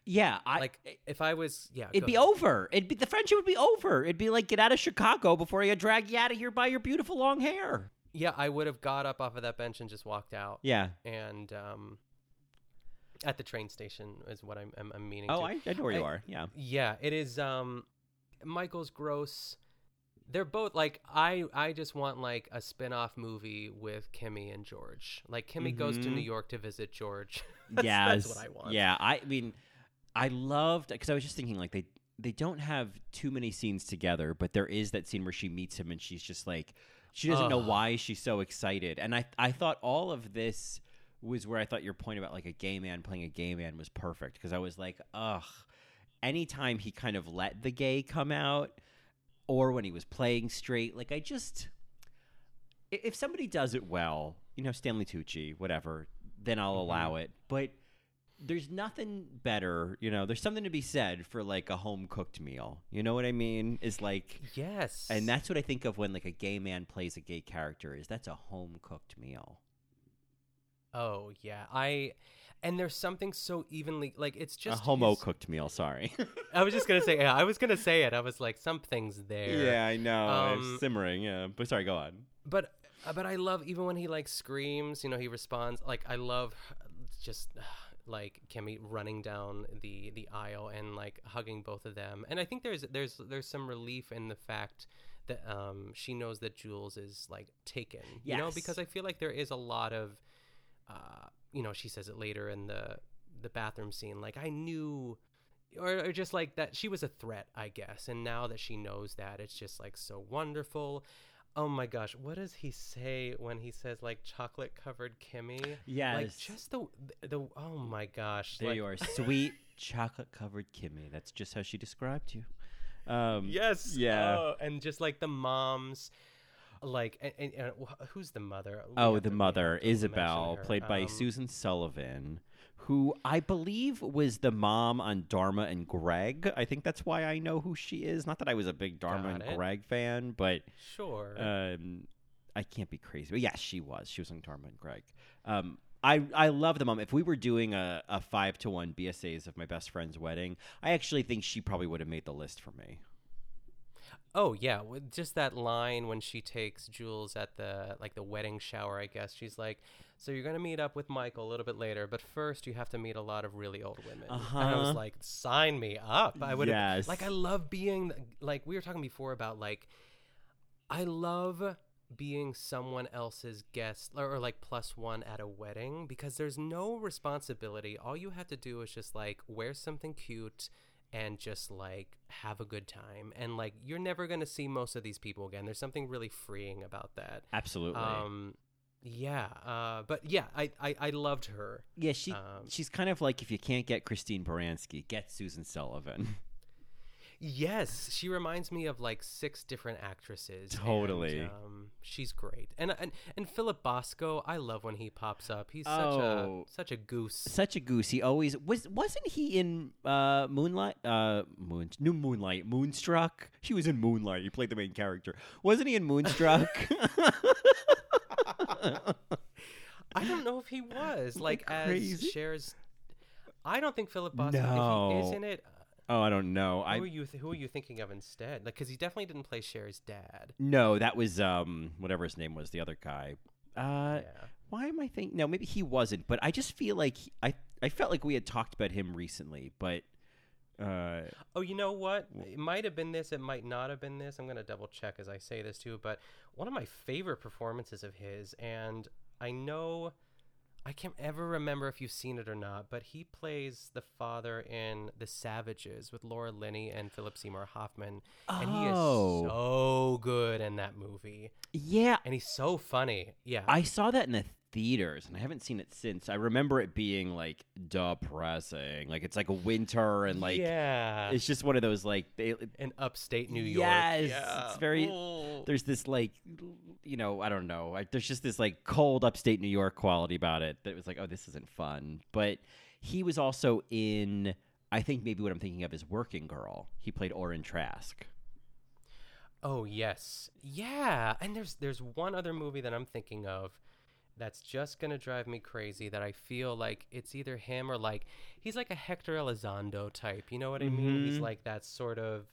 Yeah, I like if I was, yeah, It'd be ahead. over. It'd be the friendship would be over. It'd be like get out of Chicago before I drag you out of here by your beautiful long hair. Yeah, I would have got up off of that bench and just walked out. Yeah. and um, at the train station is what I'm, I'm, I'm meaning. Oh. I- I know where you are. Yeah. yeah, it is. Um, Michael's gross. They're both like I. I just want like a spin-off movie with Kimmy and George. Like Kimmy goes to Mhm. New York to visit George. yeah, that's what I want. Yeah, I mean, I loved because I was just thinking like they they don't have too many scenes together, but there is that scene where she meets him and she's just like she doesn't know why she's so excited, and I I thought all of this was where I thought your point about like a gay man playing a gay man was perfect because I was like, ugh. Anytime he kind of let the gay come out, or when he was playing straight, like I just if somebody does it well, you know, Stanley Tucci, whatever, then I'll mm-hmm. allow it. But there's nothing better, you know. There's something to be said for like a home cooked meal. You know what I mean? Is like Yes. and that's what I think of when like a gay man plays a gay character. Is that's a home cooked meal? Oh yeah, I and there's something so evenly like it's just a homo his- cooked meal. Sorry. I was just gonna say yeah, I was gonna say it. I was like something's there. yeah, I know. Um, it's simmering. Yeah, but sorry. Go on. But uh, but I love even when he like screams. You know, he responds like I love just like Kimmy running down the the aisle and like hugging both of them. And I think there's there's there's some relief in the fact that um she knows that Jules is like taken. You know, because I feel like there is a lot of uh you know she says it later in the the bathroom scene like I knew or, or just like that she was a threat i guess and now that she knows that it's just like so wonderful oh my gosh what does he say when he says like chocolate covered kimmy Yeah. like just the the oh my gosh There like, you are, sweet chocolate covered Kimmy. That's just how she described you. Um, yes Yeah. oh, and just like the moms like and, and, and who's the mother We Oh, the mother, Isabel, played by Um, Susan Sullivan, who I believe was the mom on Dharma and Greg. I think that's why I know who she is. Not that I was a big Dharma and it. Greg fan, but sure um, I can't be crazy. But yes, she was. She was on Dharma and Greg. Um, I I love the mom. If we were doing a, a five to one BSAs of my best friend's wedding, I actually think she probably would have made the list for me. Oh yeah, just that line when she takes Jules at the like the wedding shower, I guess she's like, "So you're gonna meet up with Michael a little bit later, but first you have to meet a lot of really old women." And I was Uh-huh. like, "Sign me up!" I would. Yes. Like I love being like we were talking before about like, I love being someone else's guest or, or like plus one at a wedding because there's no responsibility. All you have to do is just like wear something cute and just like have a good time and like you're never going to see most of these people again there's something really freeing about that Absolutely. um yeah uh but yeah i i, I loved her yeah, she um, she's kind of like if you can't get Christine Baranski, get Susan Sullivan. yes she reminds me of like six different actresses and, Totally. um, she's great and, and and philip bosco i love when he pops up he's such Oh. a such a goose Such a goose. He always was. Wasn't he in uh, Moonlight? Uh, Moon, new Moonlight, Moonstruck. He was in Moonlight. He played the main character. Wasn't he in Moonstruck? i don't know if he was like as shares. I don't think philip bosco if he is in it oh, I don't know. Who I are you? Th- who are you thinking of instead? Like, because he definitely didn't play Cher's dad. no. That was um whatever his name was. The other guy. Uh, Yeah. why am I thinking? No, maybe he wasn't. But I just feel like he- I I felt like we had talked about him recently, but. Uh, Oh, you know what? It might have been this. It might not have been this. I'm gonna double check as I say this too. But one of my favorite performances of his, and I know I can't ever remember if you've seen it or not, but he plays the father in The Savages with Laura Linney and Philip Seymour Hoffman, and he is Oh. so good in that movie, yeah, and he's so funny. Yeah, I saw that in the theaters, and I haven't seen it since. I remember it being like depressing. Like it's like a winter, and like yeah, it's just one of those like they, in upstate New York. Yes, yeah. it's very. Oh. There's this like, you know, I don't know. I, there's just this like cold upstate New York quality about it that was like, oh, this isn't fun. But he was also in. I think maybe what I'm thinking of is Working Girl. He played Oren Trask. Oh yes, yeah. And there's there's one other movie that I'm thinking of that's just gonna drive me crazy. That I feel like it's either him or like he's like a Hector Elizondo type. You know what I mean? He's Mhm. like that sort of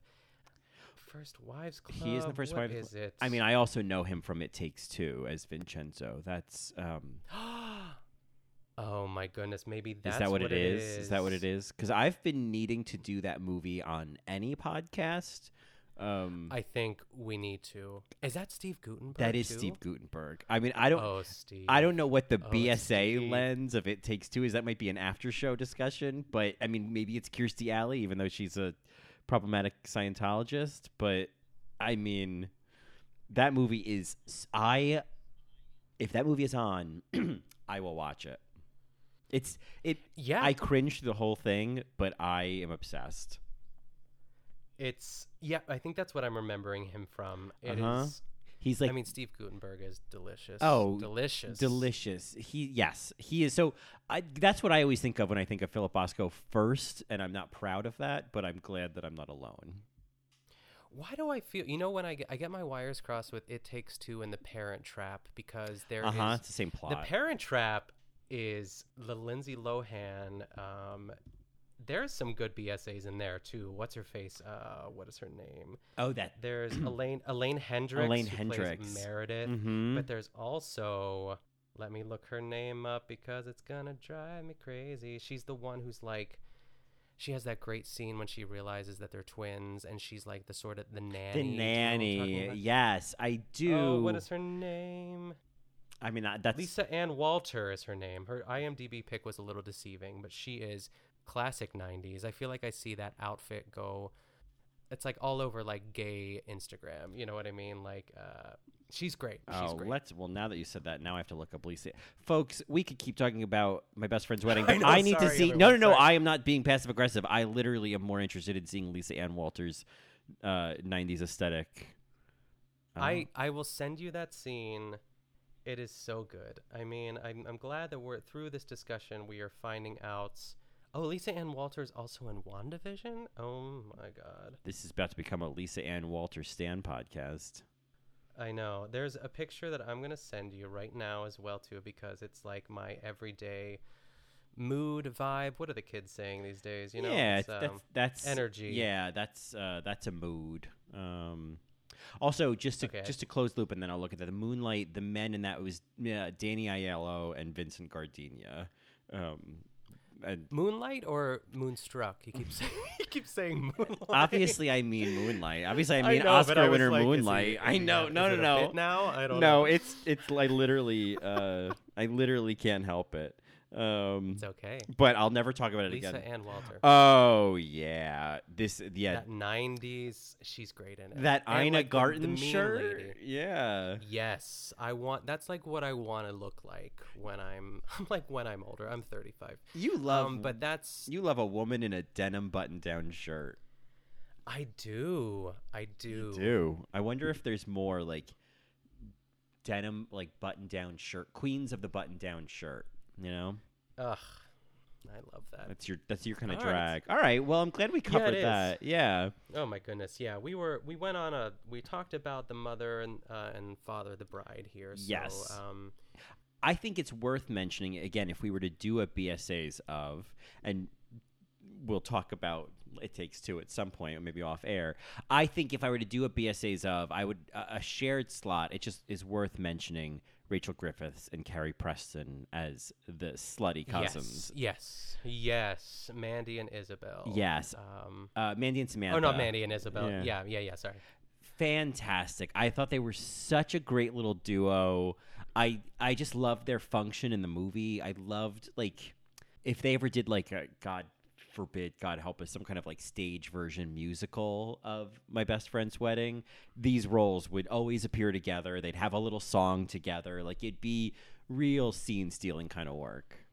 First Wives Club. He is the First Wives is it? I mean, I also know him from It Takes Two as Vincenzo. That's um, oh my goodness, maybe that's is that what, what it is? Is that what it is? Because I've been needing to do that movie on any podcast. Um, I think we need to. Is that Steve Guttenberg? that is too? Steve Guttenberg. I mean, I don't. Oh, Steve. I don't know what the Oh, BSA Steve. lens of It Takes Two is. That might be an after show discussion, but I mean, maybe it's Kirstie Alley, even though she's a problematic Scientologist. But I mean, that movie is I If that movie is on, I will watch it. It's it. Yeah. I cringe through the whole thing, but I am obsessed. It's yeah, I think that's what I'm remembering him from. It is. Uh-huh. He's like I mean, Steve Guttenberg is delicious. Oh, delicious, delicious. He yes, he is. So I that's what I always think of when I think of Philip Bosco first, and I'm not proud of that, but I'm glad that I'm not alone. Why do I feel? You know, when I get I get my wires crossed with "It Takes Two and "The Parent Trap" because there Uh huh. is- It's the same plot. The Parent Trap is the Lindsay Lohan. Um, there's some good BSAs in there too. What's her face? Uh, what is her name? oh, that There's Elaine Elaine Hendrix. Elaine Hendrix. plays Meredith. Mhm. But there's also let me look her name up because it's gonna drive me crazy. She's the one who's like. She has that great scene when she realizes that they're twins, and she's like the sort of the nanny. the Do you know what I'm talking nanny. Yes, I do. Oh, what is her name? I mean, that's Lisa Ann Walter is her name. Her IMDb pick was a little deceiving, but she is classic 90s. I feel like I see that outfit go it's like all over like gay Instagram, you know what I mean? Like uh she's great. She's oh, great. let's. Well, now that you said that, now I have to look up Lisa. Folks, we could keep talking about my best friend's wedding, I know, I, need to see. No, everyone, no, no. sorry. I am not being passive aggressive. I literally am more interested in seeing Lisa Ann Walters' uh, '90s aesthetic. I I will send you that scene. It is so good. I mean, I'm I'm glad that we're through this discussion we are finding out Oh, Lisa Ann Walters also in WandaVision? Oh my god. This is about to become a Lisa Ann Walters Stan podcast. I know. There's a picture that I'm going to send you right now as well too because it's like my everyday mood vibe. What are the kids saying these days? You know, yeah, um, that's that's energy. Yeah, that's uh, that's a mood. Um, also, just to Okay. just to close loop, and then I'll look at that. The Moonlight, the men in that was yeah, Danny Aiello and Vincent Gardenia. Um, and Moonlight or Moonstruck? He keeps saying, he keeps saying Moonlight. obviously, I mean Moonlight. Obviously, I mean know, Oscar I winner like, he- Moonlight. I know. No, is no, no. now? I don't no, know. it's it's like literally. Uh, I literally can't help it. Um, It's okay. But I'll never talk about it Lisa again. Ann Walter. Oh yeah, this yeah That 90s, she's great in it. that And, Ina like, the- the Garten shirt. lady. Yeah. Yes, I want. That's like what I want to look like when I'm. I'm like when I'm older. I'm 35. You love, um, but that's you love a woman in a denim button-down shirt. I do. I do. Do I wonder if there's more like denim, like button-down shirt, queens of the button-down shirt? You know, Ugh, I love that. that's your that's your kind of All right. drag. All right, well, I'm glad we covered is. that. Yeah. Oh my goodness, yeah. We were we went on a we talked about the mother and uh, and father the bride here. So, Yes. Um, I think it's worth mentioning again if we were to do a BSA's of, and we'll talk about it takes two at some point, or maybe off air. I think if I were to do a BSA's of, I would a a shared slot. It just is worth mentioning Rachel Griffiths and Carrie Preston as the slutty cousins. Yes, yes, yes. Mandy and Isabel. Yes. Um, Uh, Mandy and Samantha. oh, not Mandy and Isabel. Yeah. Yeah, yeah, yeah. sorry. fantastic. I thought they were such a great little duo. I I just loved their function in the movie. I loved like if they ever did like a God forbid, God help us, some kind of like stage version musical of my best friend's wedding. These roles would always appear together. They'd have a little song together. Like it'd be real scene stealing kind of work.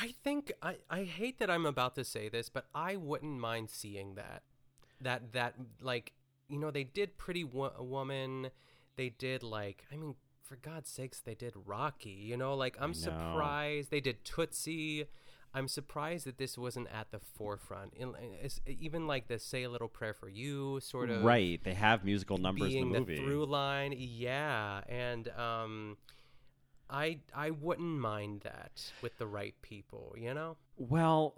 I think I, I hate that I'm about to say this, but I wouldn't mind seeing that. That that like you know they did Pretty Wo- Woman, they did like I mean for God's sakes they did Rocky. You know like I'm surprised they did Tootsie. I'm surprised that this wasn't at the forefront. It's- even like the "Say a Little Prayer for You" sort of Right. They have musical numbers in the movie. through line. Yeah, and um, I I wouldn't mind that with the right people. You know. well,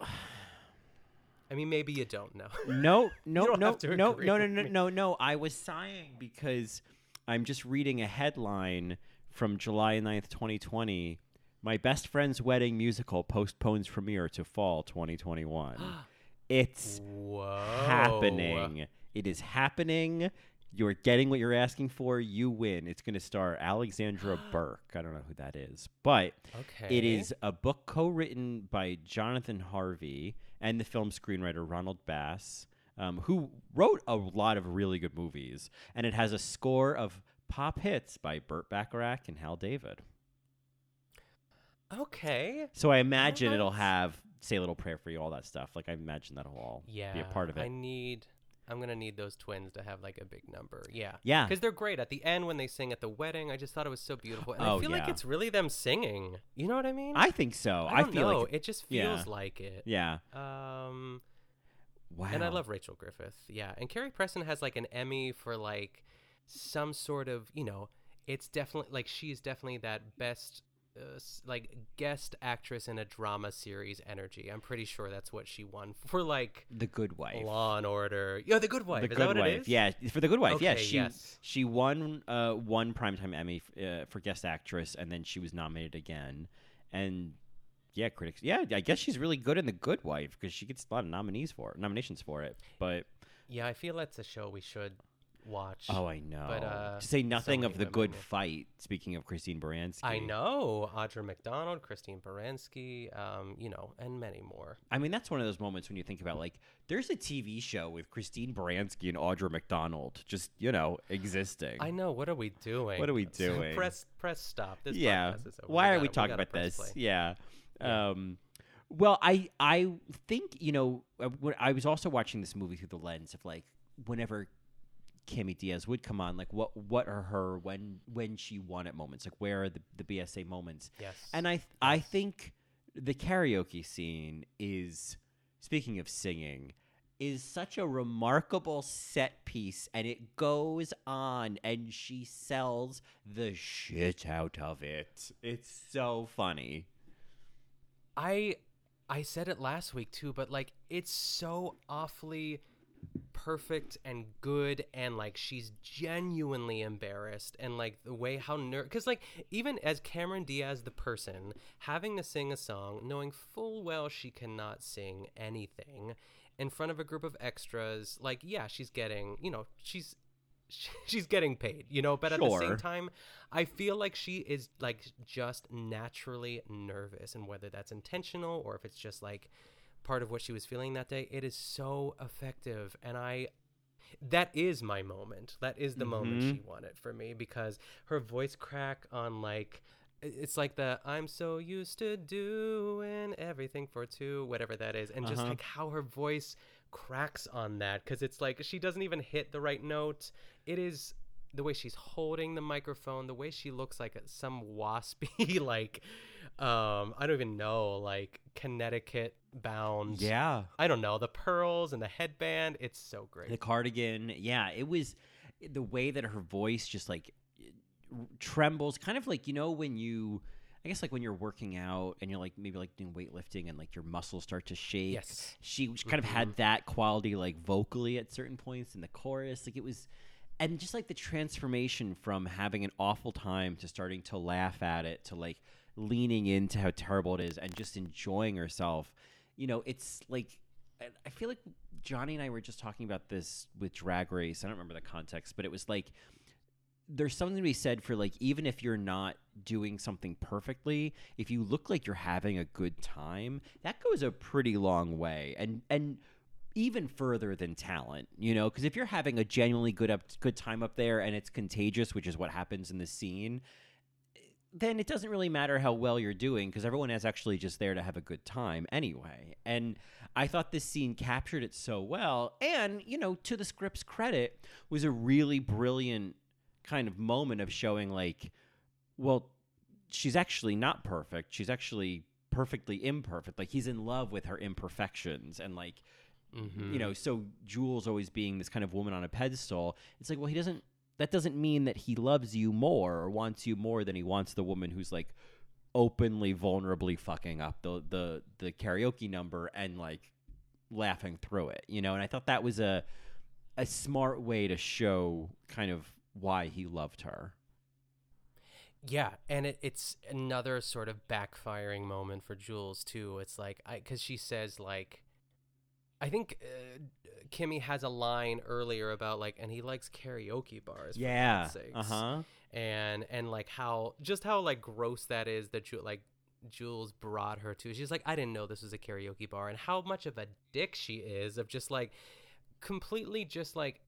I mean, maybe you don't know. No, no, no, no, no, no, no, no, no. I was sighing because I'm just reading a headline from July 9th, 2020. My best friend's wedding musical postpones premiere to fall 2021. it's Whoa. happening. It is happening. You're getting what you're asking for. You win. It's going to star Alexandra Burke. I don't know who that is, but it Okay. is a book co-written by Jonathan Harvey and the film screenwriter Ronald Bass, um, who wrote a lot of really good movies, and it has a score of pop hits by Burt Bacharach and Hal David. Okay. So I imagine it'll have "Say a Little Prayer for You," all that stuff. Like I imagine that'll all Yeah. be a part of it. I need. I'm gonna need those twins to have like a big number. Yeah. Yeah. Because they're great at the end when they sing at the wedding. I just thought it was so beautiful, and Oh, I feel like yeah. it's really them singing. You know what I mean? I think so. I, don't feel know. like it just yeah. feels like it. Yeah. Um. Wow. And I love Rachel Griffith. Yeah. And Carrie Preston has like an Emmy for like some sort of, you know, it's definitely like she's definitely that best uh, like guest actress in a drama series energy. I'm pretty sure that's what she won for like The Good Wife. Law and Order. Yeah, The Good Wife. The is Good that what Wife. it is? Yeah, for The Good Wife. yeah, she yes. she won uh, one primetime Emmy f- uh, for guest actress, and then she was nominated again. And yeah, critics. Yeah, I guess she's really good in The Good Wife because she gets a lot of nominees for nominations for it. But Yeah, I feel that's a show we should watch. oh, I know. But uh, to say nothing many of The Good. Fight. Speaking of Christine Baranski, I know Audra McDonald, Christine Baranski, um, you know, and many more. I mean, that's one of those moments when you think about like, there's a TV show with Christine Baranski and Audra McDonald just you know existing. I know. What are we doing? What are we doing? press press stop. This yeah. podcast is over. Why are gotta- we talking gotta about this? play. Yeah. Um, well, I I think you know uh, I was also watching this movie through the lens of like whenever Cami Diaz would come on, like what what are her when when she won at moments, like where are the the BSA moments? Yes. And I I think the karaoke scene is speaking of singing is such a remarkable set piece and it goes on and she sells the shit out of it. It's so funny. I I said it last week too, but like it's so awfully perfect and good and like she's genuinely embarrassed and like the way how ner because like even as cameron diaz the person having to sing a song knowing full well she cannot sing anything in front of a group of extras like yeah she's getting you know she's she's getting paid you know? But at the same time i feel like she is like just naturally nervous and whether that's intentional or if it's just like part of what she was feeling that day it is so effective and i that is my moment that is the moment Mhm. she wanted for me because her voice crack on like it's like the i'm so used to doing everything for two whatever that is and just Uh-huh. like how her voice cracks on that because it's like she doesn't even hit the right note it is the way she's holding the microphone the way she looks like a- some waspy like um i don't even know like connecticut bound Yeah. i don't know the pearls and the headband it's so great The cardigan, yeah, it was the way that her voice just like trembles, kind of like you know when you, I guess like when you're working out and you're like maybe like doing weightlifting and like your muscles start to shake. Yes. she kind of had that quality like vocally at certain points in the chorus, like it was. And just like the transformation from having an awful time to starting to laugh at it to like leaning into how terrible it is and just enjoying herself, you know, it's like I- feel like Johnny and I were just talking about this with Drag Race. I don't remember the context, but it was like there's something to be said for like even if you're not doing something perfectly, if you look like you're having a good time, that goes a pretty long way. And and even further than talent, you know, because if you're having a genuinely good up good time up there and it's contagious, which is what happens in the scene, then it doesn't really matter how well you're doing because everyone is actually just there to have a good time anyway. And I thought this scene captured it so well. And, you know, to the script's credit, was a really brilliant kind of moment of showing, like, well, she's actually not perfect. She's actually perfectly imperfect. Like, he's in love with her imperfections. And, like, Mhm. you know, so Jules always being this kind of woman on a pedestal, it's like, well, he doesn't. That doesn't mean that he loves you more or wants you more than he wants the woman who's like openly, vulnerably fucking up the the the karaoke number and like laughing through it, you know. And I thought that was a a smart way to show kind of why he loved her. Yeah, and it, it's another sort of backfiring moment for Jules too. It's like I because she says like, I think uh, Kimmy has a line earlier about like, and he likes karaoke bars. For Yeah, uh-huh. And and like how just how like gross that is that Ju- like Jules brought her to. She's like, I didn't know this was a karaoke bar, and how much of a dick she is of just like completely just like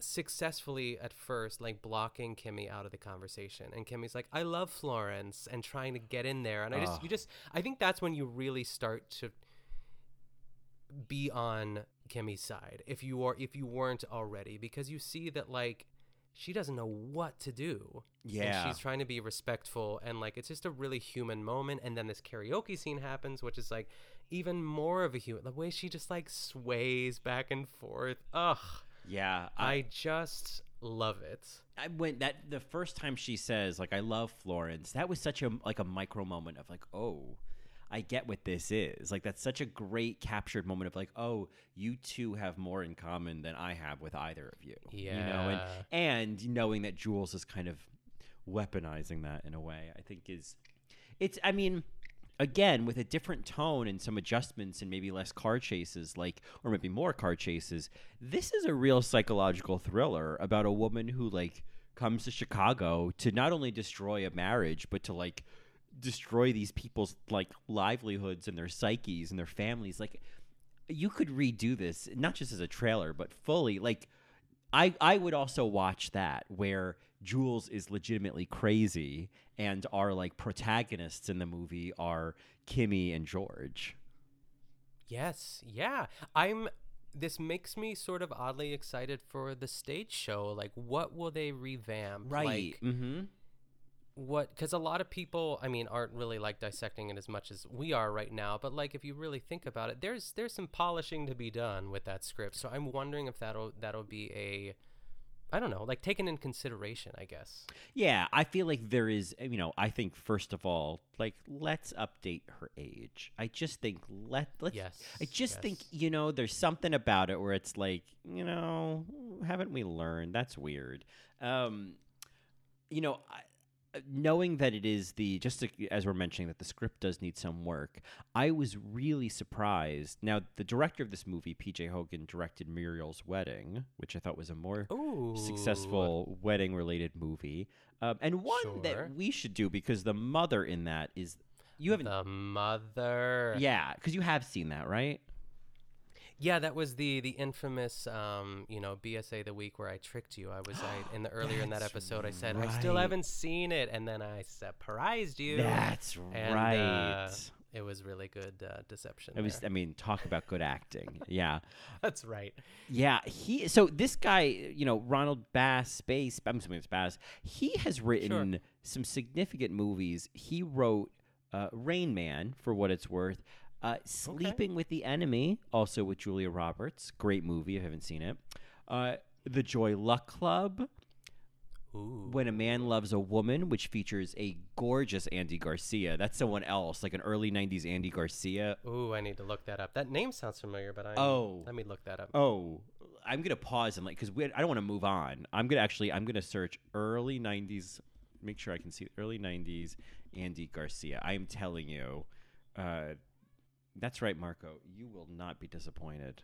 successfully at first like blocking Kimmy out of the conversation and Kimmy's like I love Florence and trying to get in there and I just you just I think that's when you really start to be on Kimmy's side if you are if you weren't already because you see that like she doesn't know what to do. Yeah. And she's trying to be respectful and like it's just a really human moment and then this karaoke scene happens which is like even more of a human the way she just like sways back and forth. Ugh. Yeah, I just love it. I went that the first time she says like I love Florence. That was such a like a micro moment of like oh, I get what this is. Like that's such a great captured moment of like oh, you two have more in common than I have with either of you. Yeah. you know, and and knowing that Jules is kind of weaponizing that in a way, I think is it's. I mean. Again, with a different tone and some adjustments and maybe less car chases, like, or maybe more car chases, this is a real psychological thriller about a woman who, like, comes to Chicago to not only destroy a marriage, but to like destroy these people's like livelihoods and their psyches and their families. Like you could redo this not just as a trailer, but fully. Like I I would also watch that where Jules is legitimately crazy and our like protagonists in the movie are Kimmy and George. Yes, yeah. I'm this makes me sort of oddly excited for the stage show. Like, what will they revamp? Right. Like, mm-hmm. What? Because a lot of people, I mean, aren't really like dissecting it as much as we are right now. But like, if you really think about it, there's there's some polishing to be done with that script. So I'm wondering if that'll that'll be a I don't know, like taken in consideration, I guess. Yeah, I feel like there is, you know, I think first of all, like let's update her age. I just think let let's Yes, I just yes. think, you know, there's something about it where it's like, you know, haven't we learned? That's weird. Um you know, I, knowing that it is the just to, as we're mentioning that the script does need some work i was really surprised now the director of this movie pj hogan directed muriel's wedding which i thought was a more Ooh. successful wedding related movie um, and one Sure. that we should do because the mother in that is you haven't The mother. yeah because you have seen that right Yeah, that was the the infamous, um, you know, BSA the week where I tricked you. I was I, in the earlier in that episode. I said I still haven't seen it, and then I surprised you. That's and, right. Uh, it was really good uh, deception. it was i mean talk about good acting yeah That's right. Yeah, he. So this guy, you know, Ronald Bass, Space. I'm assuming it's Bass. He has written some significant movies. He wrote uh, Rain Man, for what it's worth. Uh, Sleeping with the Enemy, also with Julia Roberts. Great movie. If you haven't seen it. Uh, the Joy Luck Club. Ooh. When a Man Loves a Woman, which features a gorgeous Andy Garcia. That's someone else, like an early '90s Andy Garcia. Ooh, I need to look that up. That name sounds familiar, but I Oh. let me look that up. Oh, I'm gonna pause and like because we I don't want to move on. I'm gonna actually I'm gonna search early '90s. Make sure I can see early '90s Andy Garcia. I am telling you, uh, that's right, Marco. You will not be disappointed.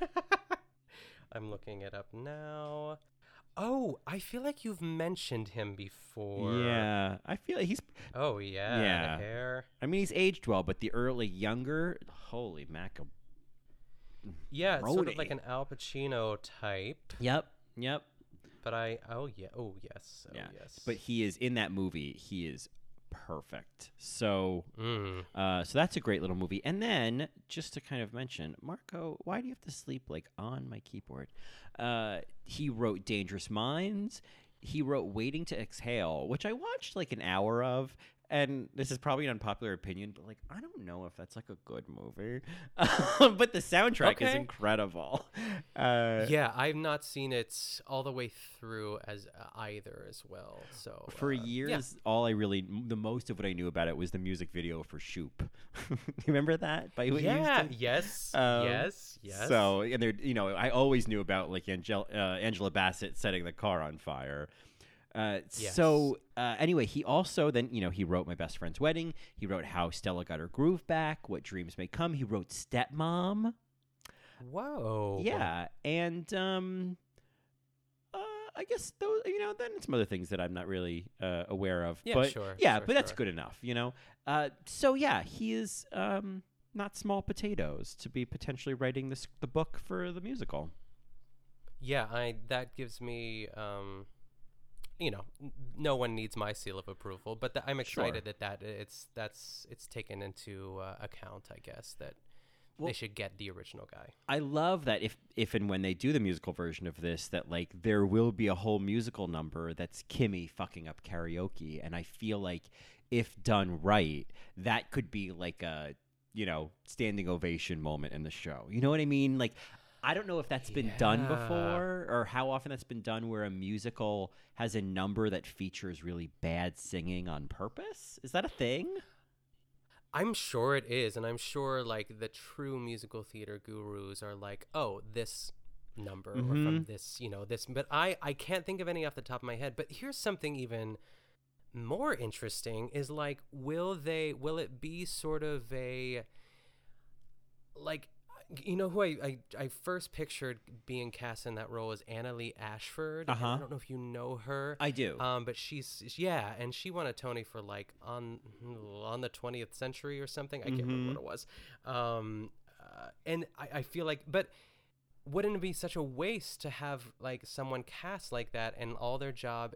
I'm looking it up now. Oh, I feel like you've mentioned him before. Yeah, I feel like he's. Oh yeah. Yeah. Hair. I mean, he's aged well, but the early younger, holy mackerel. Yeah, it's sort of like an Al Pacino type. Yep, yep. But I oh yeah oh yes oh yeah, yes. but he is in that movie. He is perfect. So, Mm. uh, so that's a great little movie. And then, just to kind of mention, Marco, why do you have to sleep like on my keyboard? Uh, he wrote Dangerous Minds. He wrote Waiting to Exhale, which I watched like an hour of. And this is probably an unpopular opinion, but like I don't know if that's like a good movie. but the soundtrack is incredible. Uh, yeah, I've not seen it all the way through as uh, either as well. So For uh, yeah. years, all I really, the most of what I knew about it was the music video for Shoop. you remember that by Whitney Yeah. Houston? Yes. Um, yes. Yes. So, and there, you know, I always knew about like Angel- uh, Angela Bassett setting the car on fire. Uh, So, uh, anyway, he also then, you know, he wrote My Best Friend's Wedding. He wrote How Stella Got Her Groove Back, What Dreams May Come. He wrote Stepmom. Whoa. Yeah, and um, uh, I guess those, you know, then some other things that I'm not really uh, aware of. Yeah, but sure, Yeah, sure, but that's good enough, you know. Uh, so yeah, he is um not small potatoes to be potentially writing this the book for the musical. Yeah, I that gives me um you know, no one needs my seal of approval, but th- I'm Sure. excited that that it's that's it's taken into uh, account, I guess that they should get the original guy. I love that if if and when they do the musical version of this, that like there will be a whole musical number that's Kimmy fucking up karaoke, and I feel like if done right, that could be like a you know standing ovation moment in the show. You know what I mean? Like. I don't know if that's been done before or how often that's been done where a musical has a number that features really bad singing on purpose. Is that a thing? I'm sure it is, and I'm sure like the true musical theater gurus are like, oh, this number or from Mhm. this, you know, this. But I I can't think of any off the top of my head. But here's something even more interesting: is like, will they? Will it be sort of a like? You know who I, I, I first pictured being cast in that role is Annaleigh Ashford. Uh-huh. I don't know if you know her. I do. Um, but she's yeah, and she won a Tony for like on on the twentieth century or something. I can't remember Mhm. what it was. Um, uh, and I, I feel like, but wouldn't it be such a waste to have like someone cast like that and all their job,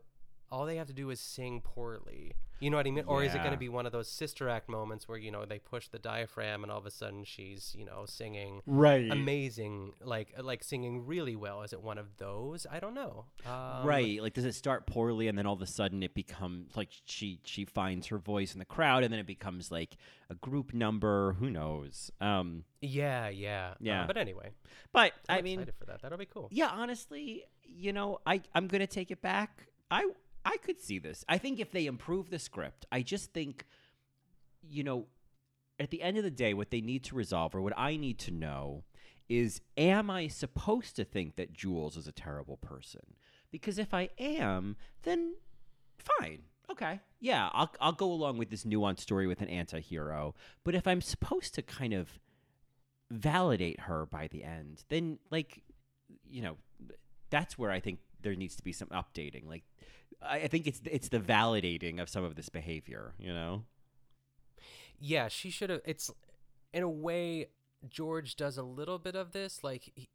all they have to do is sing poorly? You know what I mean? Or is it going to be one of those sister act moments where you know they push the diaphragm and all of a sudden she's you know singing Right. amazing like like singing really well? Is it one of those? I don't know. Um, right like does it start poorly and then all of a sudden it becomes like she she finds her voice in the crowd and then it becomes like a group number who knows um Yeah, yeah, Uh, Yeah. but anyway, but I'm i mean excited for that. That'll be cool. yeah honestly you know i i'm gonna take it back i i could see this. I think if they improve the script i just think you know at the end of the day what they need to resolve or what i need to know is am i supposed to think that jules is a terrible person? Because if i am then fine. Okay. Yeah i'll, I'll go along with this nuanced story with an anti-hero. But if i'm supposed to kind of validate her by the end then like you know that's where i think there needs to be some updating. Like i, think it's it's the validating of some of this behavior you know Yeah, she should have. It's in a way George does a little bit of this. Like he,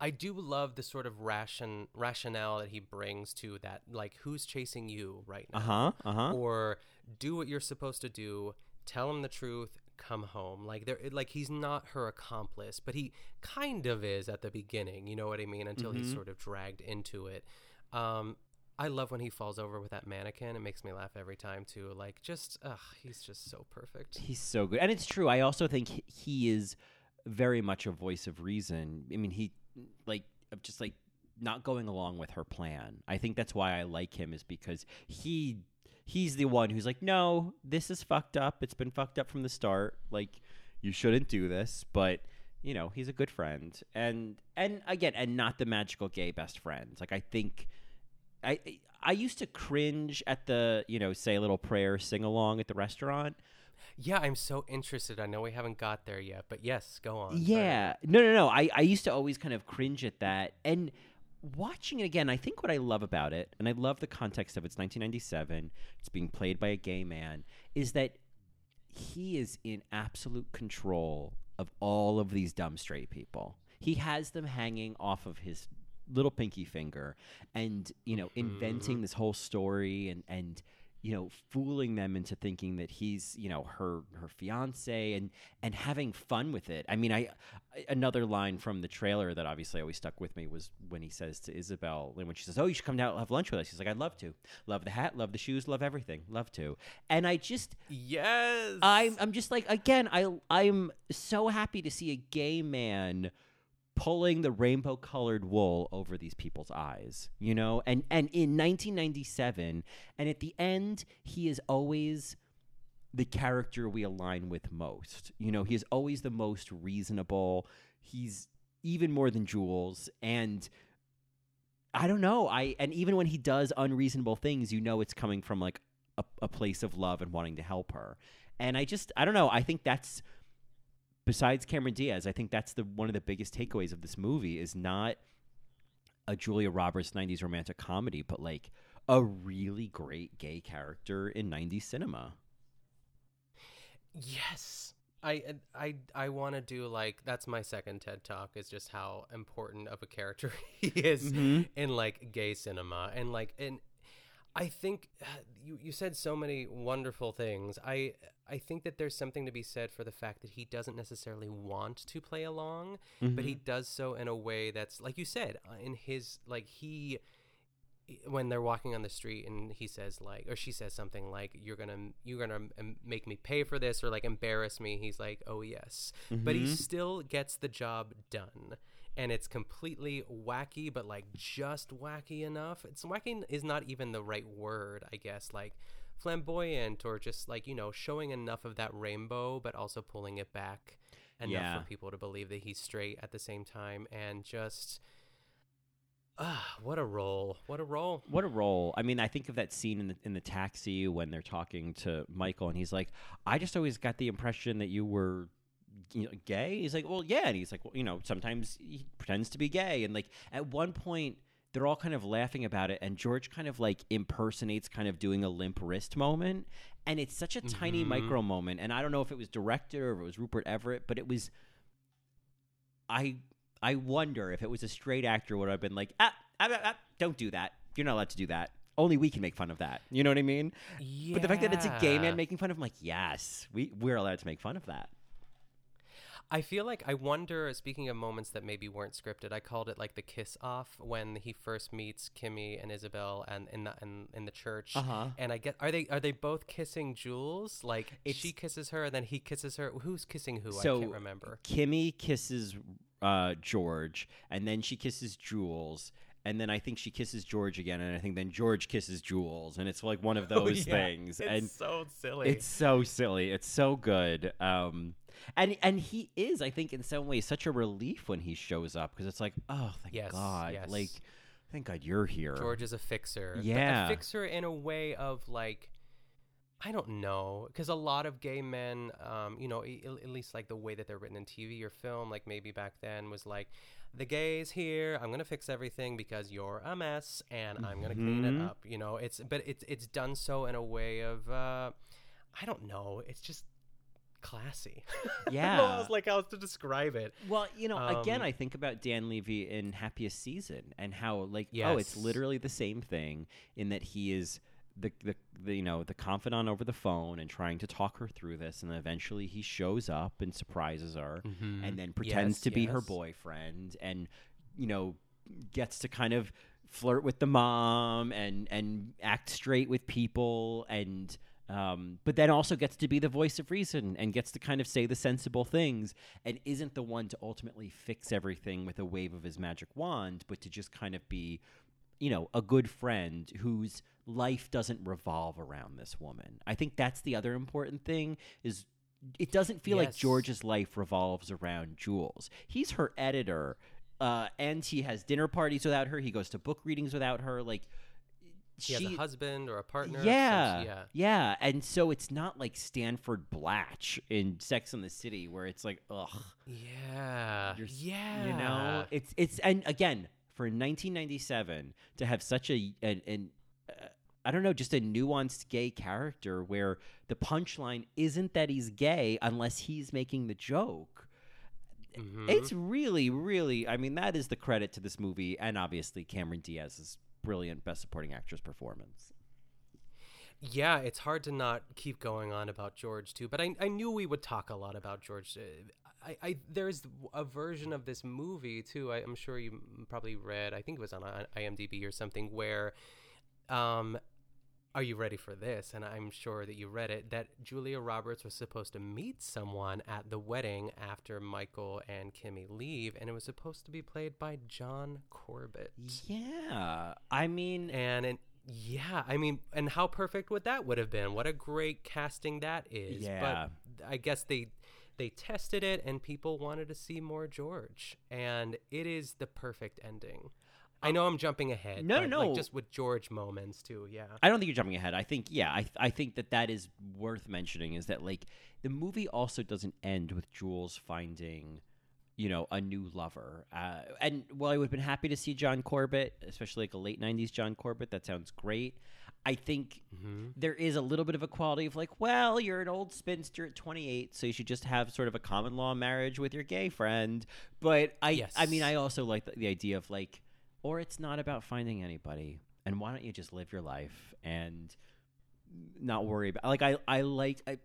I do love the sort of ration rationale that he brings to that. Like who's chasing you right now? uh-huh uh-huh Or do what you're supposed to do. Tell him the truth. Come home. Like there, like he's not her accomplice, but he kind of is at the beginning. You know what I mean? Until he's Mhm. sort of dragged into it. Um, I love when he falls over with that mannequin. It makes me laugh every time too. Like just, ugh, he's just so perfect. He's so good. And it's true. I also think he- is very much a voice of reason. I mean, he like just like not going along with her plan. I think that's why I like him is because he he's the one who's like, "No, this is fucked up. It's been fucked up from the start. Like you shouldn't do this." But you know, he's a good friend. And and again, and not the magical gay best friend. Like I think I I used to cringe at the, you know, say a little prayer sing along at the restaurant. Yeah, I'm so interested. I know we haven't got there yet, but yes, go on. Sorry. Yeah. No, no, no. I, I used to always kind of cringe at that. And watching it again, I think what I love about it, and I love the context of it's 1997, it's being played by a gay man, is that he is in absolute control of all of these dumb straight people. He has them hanging off of his little pinky finger and, you know, inventing mm-hmm. this whole story and, and, you know, fooling them into thinking that he's, you know, her her fiance and and having fun with it. I mean, I I- another line from the trailer that obviously always stuck with me was when he says to Isabel, and when she says, "Oh, you should come down and have lunch with us." He's like, "I'd love to. Love the hat, love the shoes, love everything, love to." And I just Yes. I'm I'm just like again, I I'm so happy to see a gay man pulling the rainbow colored wool over these people's eyes, you know? And and in 1997, and at the end, he is always the character we align with most. You know, he is always the most reasonable. He's even more than Jules and I don't know. I and even when he does unreasonable things, you know it's coming from like a, a place of love and wanting to help her. And I just I don't know. I think that's besides Cameron Diaz, I think that's the one of the biggest takeaways of this movie is not a Julia Roberts 90s romantic comedy, but like a really great gay character in 90s cinema. Yes. I I I want to do like that's my second TED talk is just how important of a character he is Mhm. in like gay cinema and like and I think you you said so many wonderful things. I I think that there's something to be said for the fact that he doesn't necessarily want to play along, but he Mhm. does so in a way that's like you said, uh, in his like he when they're walking on the street and he says like or she says something like you're going to you're going to make me pay for this or like embarrass me. He's like, "Oh, yes." But he Mhm. still gets the job done. And it's completely wacky, but like just wacky enough. It's wacky is not even the right word, I guess. Like flamboyant or just like, you know, showing enough of that rainbow, but also pulling it back enough Yeah. for people to believe that he's straight at the same time. And just, ah, what a role. What a role. What a role! I mean, I think of that scene in the in the taxi when they're talking to Michael, and he's like, "I just always got the impression that you were." You know, gay? He's like, well, yeah, and he's like, well, you know, sometimes he pretends to be gay, and like at one point they're all kind of laughing about it, and George kind of like impersonates, kind of doing a limp wrist moment, and it's such a tiny Mhm. micro moment, and I don't know if it was directed or if it was Rupert Everett, but it was. I I wonder if it was a straight actor would have been like, ah, ah, ah, ah, don't do that. You're not allowed to do that. Only we can make fun of that. You know what I mean? Yeah. But the fact that it's a gay man making fun of him, like, yes, we we're allowed to make fun of that. I feel like I wonder. Speaking of moments that maybe weren't scripted, I called it like the kiss off when he first meets Kimmy and Isabel and in the in, in the church. Uh-huh. And I get are they are they both kissing Jules? Like It's- she kisses her and then he kisses her. Who's kissing who? so I can't remember. Kimmy kisses uh, George, and then she kisses Jules. And then I think she kisses George again, and I think then George kisses Jules, and it's like one of Oh, those yeah. things. It's and so silly. It's so silly. It's so good. Um, and and he is, I think, in some ways, such a relief when he shows up because it's like, oh, thank Yes, God, yes. like, thank God you're here. George is a fixer. Yeah. a fixer in a way of like, I don't know, because a lot of gay men, um, you know, i- at least like the way that they're written in TV or film, like maybe back then was like, the gays here, I'm gonna fix everything because you're a mess and I'm gonna clean it Mhm. up. You know, it's but it's it's done so in a way of, uh, I don't know, it's just classy. Yeah. I don't know how Yeah. else, like how to describe it. Well, you know, again, Um, I think about Dan Levy in Happiest Season and how, like, oh, it's literally the same thing in that he is the, the, the, you know, the confidant over the phone and trying to talk her through this, and then eventually he shows up and surprises her, Mhm. and then pretends Yes, to be her boyfriend, and you know, gets to kind of flirt with the mom and and act straight with people and um, but then also gets to be the voice of reason and gets to kind of say the sensible things and isn't the one to ultimately fix everything with a wave of his magic wand but to just kind of be you know a good friend whose life doesn't revolve around this woman. I think that's the other important thing is it doesn't feel like george's life revolves around jules he's her editor uh, and he has dinner parties without her. He goes to book readings without her. Like He has a husband or a partner. of some- yeah, yeah. yeah, and so it's not like Stanford Blatch in Sex and the City, where it's like, ugh, Yeah. yeah. you know, it's it's and again for 1997 to have such a an, an uh, I don't know, just a nuanced gay character where the punchline isn't that he's gay unless he's making the joke. Mhm. It's really, really. I mean, that is the credit to this movie, and obviously Cameron Diaz's brilliant Best Supporting Actress performance. Yeah, it's hard to not keep going on about George too, but I, I knew we would talk a lot about George. Uh, I, I there's a version of this movie too. I, I'm sure you probably read. I think it was on IMDb or something where, um, are you ready for this? And I'm sure that you read it. That Julia Roberts was supposed to meet someone at the wedding after Michael and Kimmy leave, and it was supposed to be played by John Corbett. Yeah, I mean, And yeah, I mean, and how perfect would that would have been? What a great casting that is. Yeah. But I guess they they tested it and people wanted to see more George. And it is the perfect ending. I know I'm jumping ahead. No, no, like, no. just with George moments too. Yeah. I don't think you're jumping ahead. I think, yeah, I, I think that that is worth mentioning. Is that like the movie also doesn't end with Jules finding, you know, a new lover. Uh, and while I would have been happy to see John Corbett, especially like a late '90s John Corbett, that sounds great. I think Mm-hmm. there is a little bit of a quality of like, well, you're an old spinster at 28, so you should just have sort of a common law marriage with your gay friend. But I, I mean, I also like the, the idea of like, or it's not about finding anybody. and why don't you just live your life and not worry about like I I like I,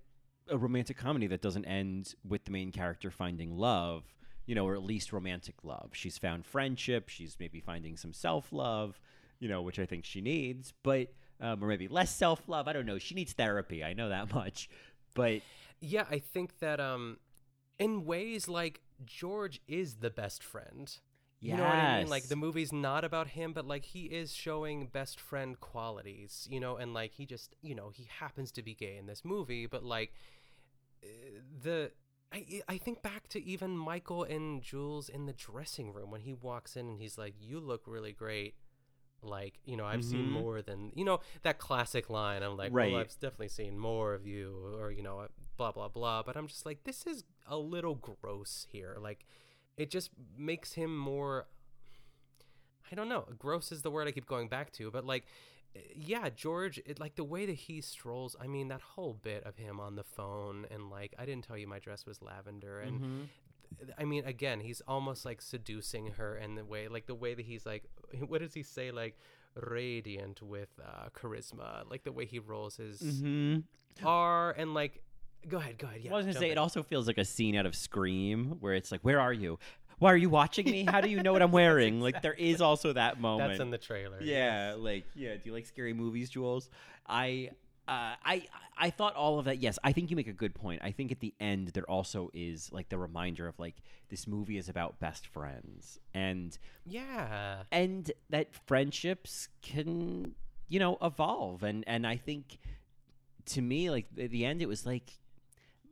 a romantic comedy that doesn't end with the main character finding love, you know, or at least romantic love. She's found friendship. She's maybe finding some self love, you know, which I think she needs, but um, or maybe less self love. I don't know. She needs therapy. I know that much, but yeah, I think that um, in ways like George is the best friend. You know what I mean? Like the movie's not about him, but like he is showing best friend qualities, you know, and like he just, you know, he happens to be gay in this movie, but like uh, the I I think back to even Michael and Jules in the dressing room when he walks in and he's like, "You look really great." Like, you know, I've seen Mhm. more than, you know, that classic line. I'm like, Right. well, I've definitely seen more of you or, you know, blah blah blah, but I'm just like this is a little gross here. Like it just makes him more I don't know. Gross is the word I keep going back to, but like, yeah, George, it, like the way that he strolls. I mean, that whole bit of him on the phone and like, I didn't tell you my dress was lavender, and th- I mean, again, he's almost like seducing her, and the way, like the way that he's like, what does he say, like radiant with uh, charisma, like the way he rolls his Mhm. R, and like, go ahead, go ahead. Yeah, I was gonna say in. it also feels like a scene out of Scream, where it's like, "Where are you? Why are you watching me? How do you know what I'm wearing?" Like there is also that moment. That's in the trailer. Yeah, like yeah. Do you like scary movies, Jules? I. Uh, I I thought all of that. Yes, I think you make a good point. I think at the end there also is like the reminder of like this movie is about best friends and Yeah. and that friendships can you know evolve and and I think to me like at the end it was like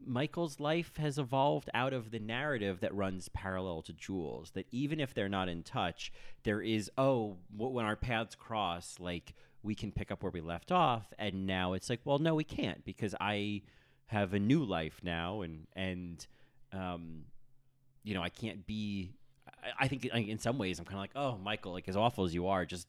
Michael's life has evolved out of the narrative that runs parallel to Jules. That even if they're not in touch, there is oh, when our paths cross, like we can pick up where we left off. And now it's like, well, no, we can't because I have a new life now, and and um, you know, I can't be. I, I think in some ways I'm kind of like, oh, Michael, like as awful as you are, just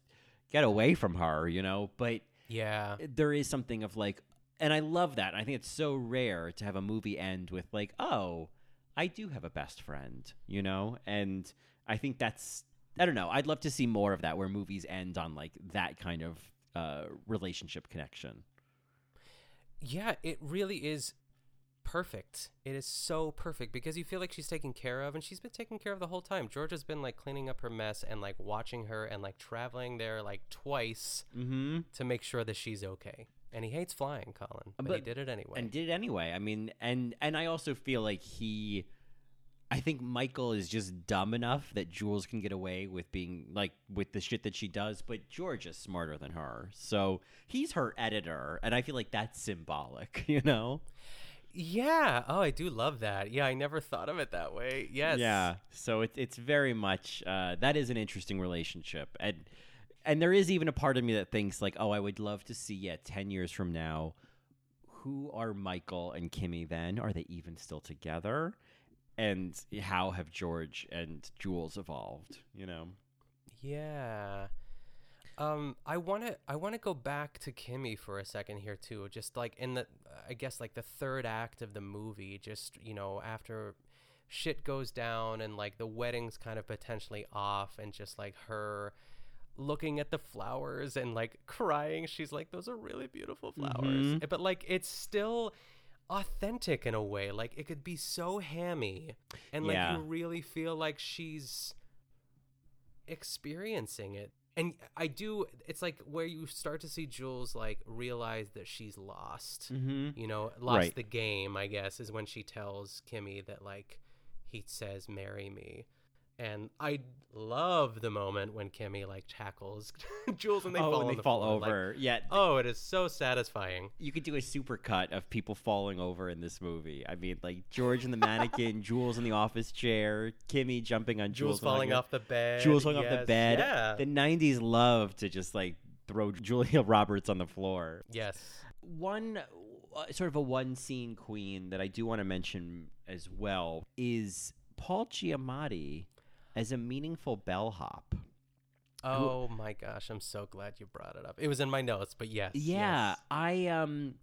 get away from her, you know. But Yeah. there is something of like and I love that. I think it's so rare to have a movie end with like, "Oh, I do have a best friend," you know? And I think that's I don't know. I'd love to see more of that where movies end on like that kind of uh relationship connection. Yeah, it really is perfect. It is so perfect because you feel like she's taken care of and she's been taken care of the whole time. George has been like cleaning up her mess and like watching her and like traveling there like twice mm-hmm. to make sure that she's okay. And he hates flying, Colin, but, he did it anyway. And did it anyway. I mean, and and I also feel like he I think Michael is just dumb enough that Jules can get away with being like with the shit that she does, but George is smarter than her. So he's her editor, and I feel like that's symbolic, you know? yeah. Oh, I do love that. Yeah, I never thought of it that way. Yes. Yeah. So it's it's very much uh, that is an interesting relationship, and and there is even a part of me that thinks like, oh, I would love to see yeah, ten years from now, who are Michael and Kimmy then? Are they even still together? And how have George and Jules evolved? You know. Yeah. Um, I want to I want to go back to Kimmy for a second here too. Just like in the I guess like the third act of the movie, just you know after shit goes down and like the wedding's kind of potentially off, and just like her looking at the flowers and like crying. She's like, "Those are really beautiful flowers," Mhm. but like it's still authentic in a way. Like it could be so hammy, and like Yeah. you really feel like she's experiencing it. And I do, it's like where you start to see Jules like realize that she's lost. Mhm. You know, lost Right. the game, I guess, is when she tells Kimmy that like he says, marry me. And I love the moment when Kimmy like tackles Jules and they oh, fall and they the fall floor. Like, over. yeah. oh, it is so satisfying. You could do a super cut of people falling over in this movie. I mean, like George and the mannequin, Jules in the office chair, Kimmy jumping on Jules Jules, falling off the bed. Jules falling off the bed. Yeah. The '90s love to just like throw Julia Roberts on the floor. yes. One uh, sort of a one scene queen that I do want to mention as well is Paul Giamatti as a meaningful bellhop. Oh my gosh, I'm so glad you brought it up. It was in my notes, but yes. Yeah, yes. I um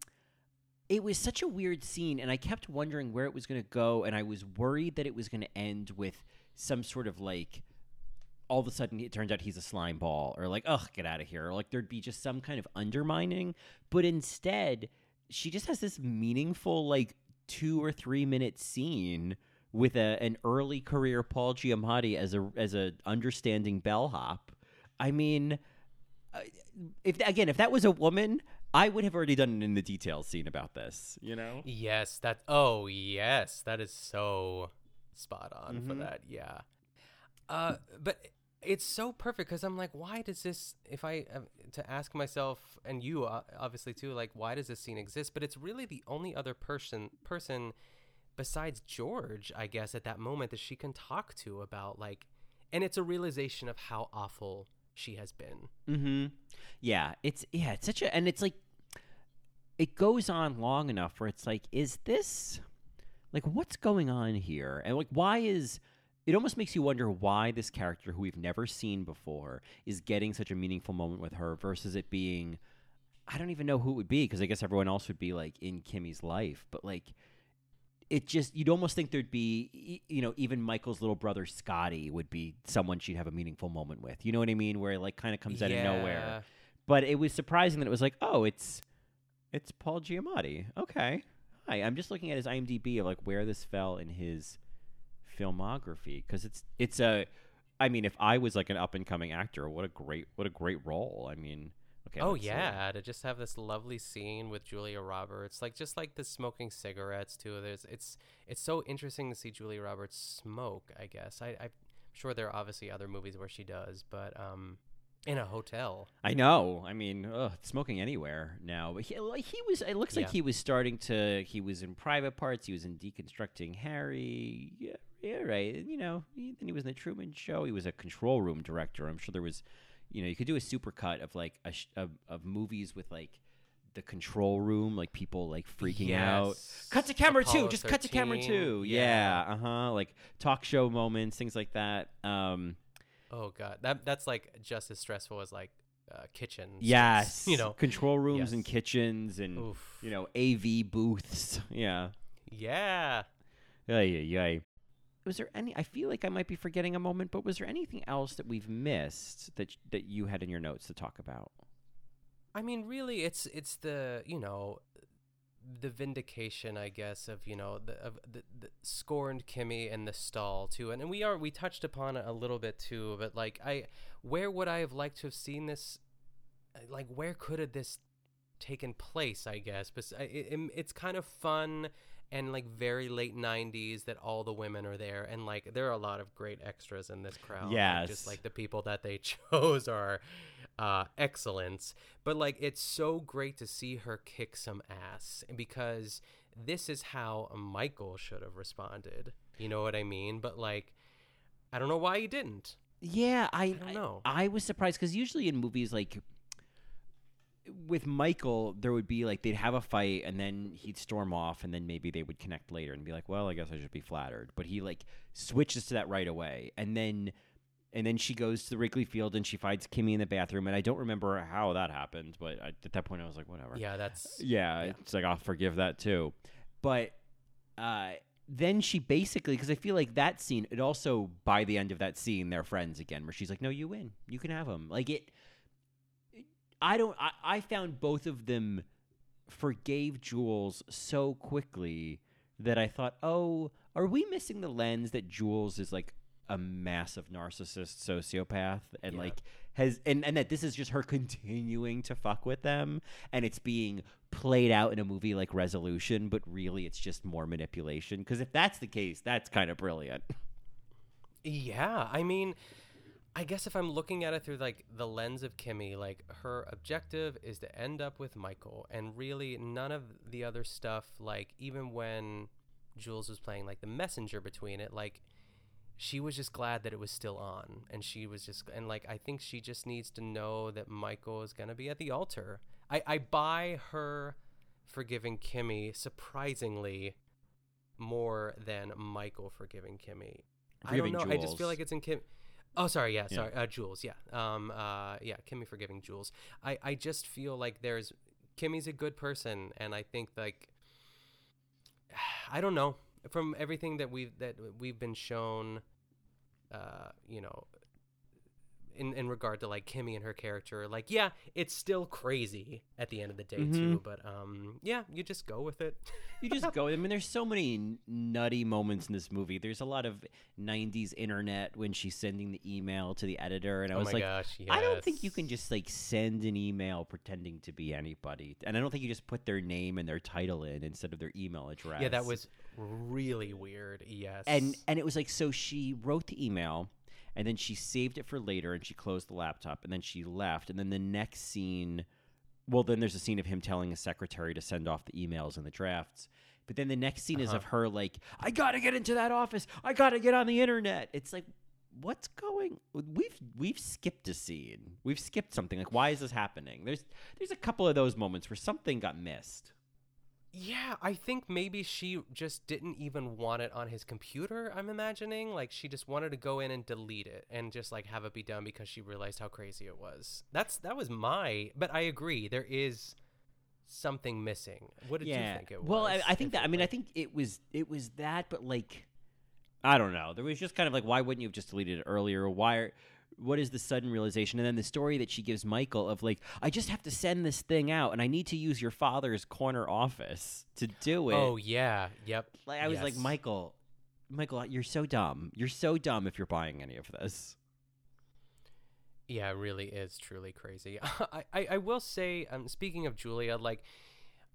it was such a weird scene and I kept wondering where it was going to go and I was worried that it was going to end with some sort of like all of a sudden it turns out he's a slime ball or like ugh get out of here or like there'd be just some kind of undermining but instead she just has this meaningful like two or three minute scene with a, an early career Paul Giamatti as a as a understanding bellhop. I mean, uh, if again if that was a woman, I would have already done it in the details scene about this. You know? Yes, that. Oh, yes, that is so spot on for Mhm. that. Yeah. Uh, but it's so perfect because I'm like, why does this? If I uh, to ask myself and you uh, obviously too, like, why does this scene exist? But it's really the only other person person besides George, I guess, at that moment that she can talk to about like, and it's a realization of how awful she has been. Mm-hmm. Yeah, it's yeah, it's such a and it's like it goes on long enough where it's like, is this like what's going on here? And like why is it almost makes you wonder why this character who we've never seen before is getting such a meaningful moment with her versus it being I don't even know who it would be because I guess everyone else would be like in Kimmy's life, but like it just you'd almost think there'd be you know even Michael's little brother Scotty would be someone she'd have a meaningful moment with. You know what I mean? Where it like kind of comes out of nowhere. But it was surprising that it was like, oh, it's it's Paul Giamatti. Okay, hi. I'm just looking at his IMDb of like where this fell in his filmography because it's it's a. I mean, if I was like an up and coming actor, what a great what a great role. I mean, okay. oh let's see. yeah, to just have this lovely scene with Julia Roberts, like just like the smoking cigarettes too. There's it's it's so interesting to see Julia Roberts smoke. I guess I, I'm sure there are obviously other movies where she does, but um, in a hotel. I know. I mean, ugh, smoking anywhere now. But he, he was. It looks like Yeah. he was starting to. He was in Private Parts. He was in Deconstructing Harry. Yeah, yeah, right. And, you know, then he was in the Truman Show. He was a control room director. I'm sure there was, you know, you could do a supercut of like a sh- of, of movies with like the control room, like people like freaking out. Cut to camera two. Apollo Just cut to camera 13. two. Yeah. Uh huh. Like talk show moments, things like that. Um. Oh god, that that's like just as stressful as like uh, kitchen. scenes, Yes, you know. control rooms and kitchens and Oof. you know AV booths. Yeah, Yeah. yeah, yeah, yeah. Was there any? I feel like I might be forgetting a moment, but was there anything else that we've missed that that you had in your notes to talk about? I mean, really, it's it's the you know, the vindication, I guess, of you know the of the, the scorned Kimmy and the stall too, and, and we are we touched upon it a little bit too, but like I, where would I have liked to have seen this? Like, where could have this taken place? I guess, but it, it, it's kind of fun and like very late '90s that all the women are there, and like there are a lot of great extras in this crowd. like, just like the people that they chose are uh, excellence. But like, it's so great to see her kick some ass because this is how Michael should have responded. You know what I mean? But like, I don't know why he didn't. Yeah, I, don't know. I, was surprised because usually in movies like with Michael, there would be like they'd have a fight and then he'd storm off and then maybe they would connect later and be like, "Well, I guess I should be flattered." But he like switches to that right away, and then and then she goes to the Wrigley Field and she finds Kimmy in the bathroom, and I don't remember how that happened, but I, at that point I was like, "Whatever." Yeah, that's yeah, it's like I'll forgive that too. But uh, then she basically, because I feel like that scene, it also by the end of that scene, they're friends again, where she's like, "No, you win. You can have him." Like it. I don't. I, I found both of them forgave Jules so quickly that I thought, "Oh, are we missing the lens that Jules is like a massive narcissist sociopath and Yeah. like has and, and that this is just her continuing to fuck with them and it's being played out in a movie like Resolution, but really it's just more manipulation. Because if that's the case, that's kind of brilliant. Yeah, I mean, I guess if I'm looking at it through like the lens of Kimmy, like her objective is to end up with Michael, and really none of the other stuff, like even when Jules was playing like the messenger between it, like she was just glad that it was still on, and she was just and like I think she just needs to know that Michael is gonna be at the altar. I I buy her forgiving Kimmy surprisingly more than Michael forgiving Kimmy. I don't Forgiving know. I just feel like it's in Kim. Oh, sorry. Yeah, Yeah. sorry. Uh, Jules. Yeah. Um. Uh. Yeah. Kimmy forgiving Jules. I. I just feel like there's Kimmy's a good person, and I think like I don't know from everything that we've that we've been shown. Uh. You know, in in regard to like Kimmy and her character. Like, yeah, it's still crazy at the end of the day Mhm. too. But um, yeah, you just go with it. You just go. I mean, there's so many nutty moments in this movie. There's a lot of '90s internet when she's sending the email to the editor, and I Oh was my like, gosh, I don't think you can just like send an email pretending to be anybody, and I don't think you just put their name and their title in instead of their email address. Yeah, that was really weird. Yes, and and it was like so she wrote the email and then she saved it for later and she closed the laptop and then she left and then the next scene well then there's a scene of him telling his secretary to send off the emails and the drafts but then the next scene is of Uh-huh. her like i gotta get into that office. I gotta get on the internet. It's like what's going we've we've skipped a scene. We've skipped something. Like why is this happening? There's there's a couple of those moments where something got missed Yeah, I think maybe she just didn't even want it on his computer. I'm imagining like she just wanted to go in and delete it and just like have it be done because she realized how crazy it was. That's that was my. But I agree, there is something missing. What did you think it was? Well, I, I think that. I mean, I think it was it was that, but like, I don't know. There was just kind of like, why wouldn't you have just deleted it earlier? Why? Are, what is the sudden realization? And then the story that she gives Michael of like, I just have to send this thing out, and I need to use your father's corner office to do it. Oh yeah, yep. like I was like. Michael, Michael, you're so dumb. You're so dumb if you're buying any of this. Yeah, it really is truly crazy. I, I, I will say, um, speaking of Julia, like,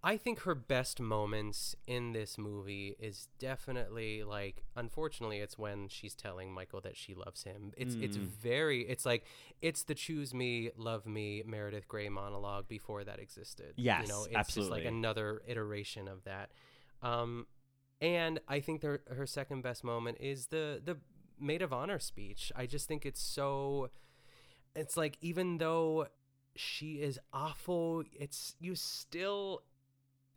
I think her best moments in this movie is definitely like, unfortunately, it's when she's telling Michael that she loves him. It's it's Mm. very, it's like it's the choose me, love me Meredith Grey monologue before that existed. Yes, you know, it's absolutely. just like another iteration of that. Um, and I think their, her second best moment is the the maid of honor speech. I just think it's so it's like even though she is awful, it's you still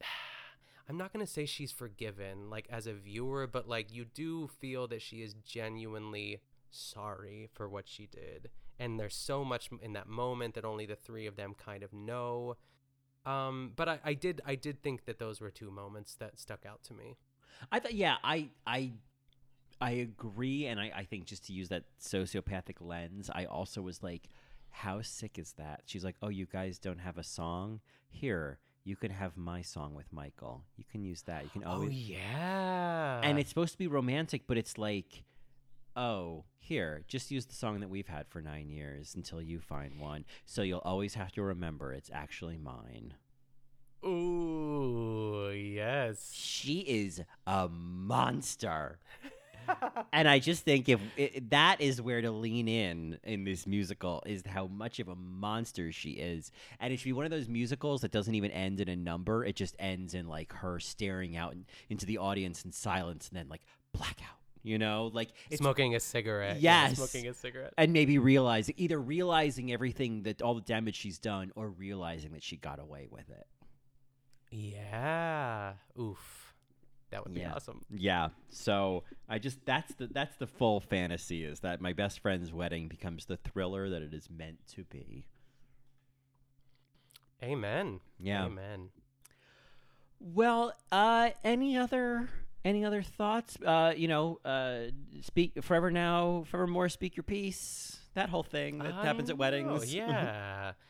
I'm not going to say she's forgiven like as a viewer, but like you do feel that she is genuinely sorry for what she did. And there's so much in that moment that only the three of them kind of know. Um, but I, I did I did think that those were two moments that stuck out to me. I thought, yeah, I, I, I agree, and I, I think just to use that sociopathic lens, I also was like, how sick is that? She's like, oh, you guys don't have a song here. You can have my song with Michael. You can use that. You can oh, always. oh yeah. And it's supposed to be romantic, but it's like, oh, here, just use the song that we've had for nine years until you find one. So you'll always have to remember it's actually mine. Ooh, yes. She is a monster. and I just think if it, that is where to lean in in this musical is how much of a monster she is, and it should be one of those musicals that doesn't even end in a number; it just ends in like her staring out in- into the audience in silence, and then like blackout. You know, like smoking a cigarette. yeah, Yes. smoking a cigarette. and maybe realizing either realizing everything that all the damage she's done, or realizing that she got away with it. Yeah. Oof. That would be Yeah. awesome. Yeah. So I just that's the that's the full fantasy is that my best friend's wedding becomes the thriller that it is meant to be. Amen. Yeah. Amen. Well, uh any other any other thoughts? Uh, you know, uh speak forever now, forevermore speak your piece. That whole thing that I happens at know, weddings. Yeah.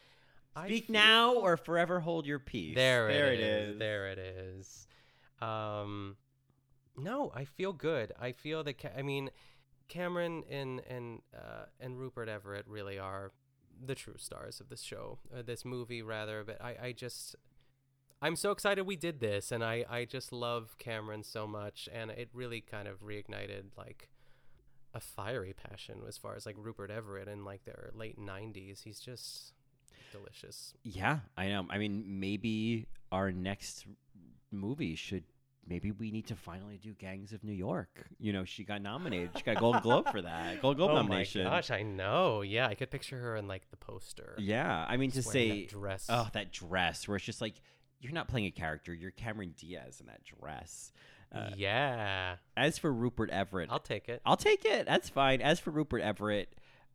Speak feel- now or forever hold your peace. There, there it is. is. There it is. Um, no, I feel good. I feel that. Ca- I mean, Cameron and and uh, and Rupert Everett really are the true stars of this show, uh, this movie rather. But I, I just, I'm so excited we did this, and I, I just love Cameron so much, and it really kind of reignited like a fiery passion as far as like Rupert Everett in like their late '90s. He's just delicious. Yeah, I know. I mean, maybe our next movie should. Maybe we need to finally do Gangs of New York. You know, she got nominated. She got a Golden Globe for that. Golden Globe nomination. oh nomination. my gosh, I know. Yeah, I could picture her in like the poster. Yeah, I mean to say that dress. Oh, that dress where it's just like you're not playing a character. You're Cameron Diaz in that dress. Uh, yeah, As for Rupert Everett, I'll take it. I'll take it. That's fine. As for Rupert Everett,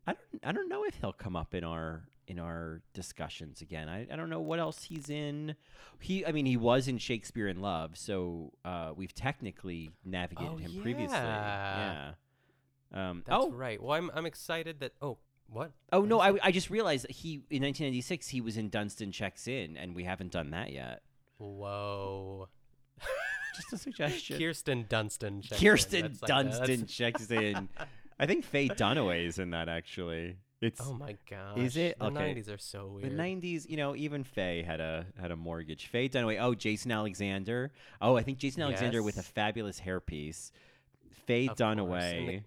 I don't I don't know if he'll come up in our in our discussions again. I, I don't know what else he's in. He I mean he was in Shakespeare in Love, so uh, we've technically navigated Oh, him previously. yeah. Yeah. Um, That's oh right. Well, I'm I'm excited that. Oh, What? Oh no, I, I just realized that he in 1996 he was in Dunston Checks In, and we haven't done that yet. Whoa. Just a suggestion. Kirsten Dunstan. checks in. Kirsten That's like Dunstan checks in. I think Faye Dunaway is in that actually. It's Oh my gosh. Is it? The Okay. 90s are so weird. the 90s. You know, even Faye had a had a mortgage. Faye Dunaway. Oh, Jason Alexander. Oh, I think Jason Alexander with a fabulous hairpiece. Faye Of Dunaway.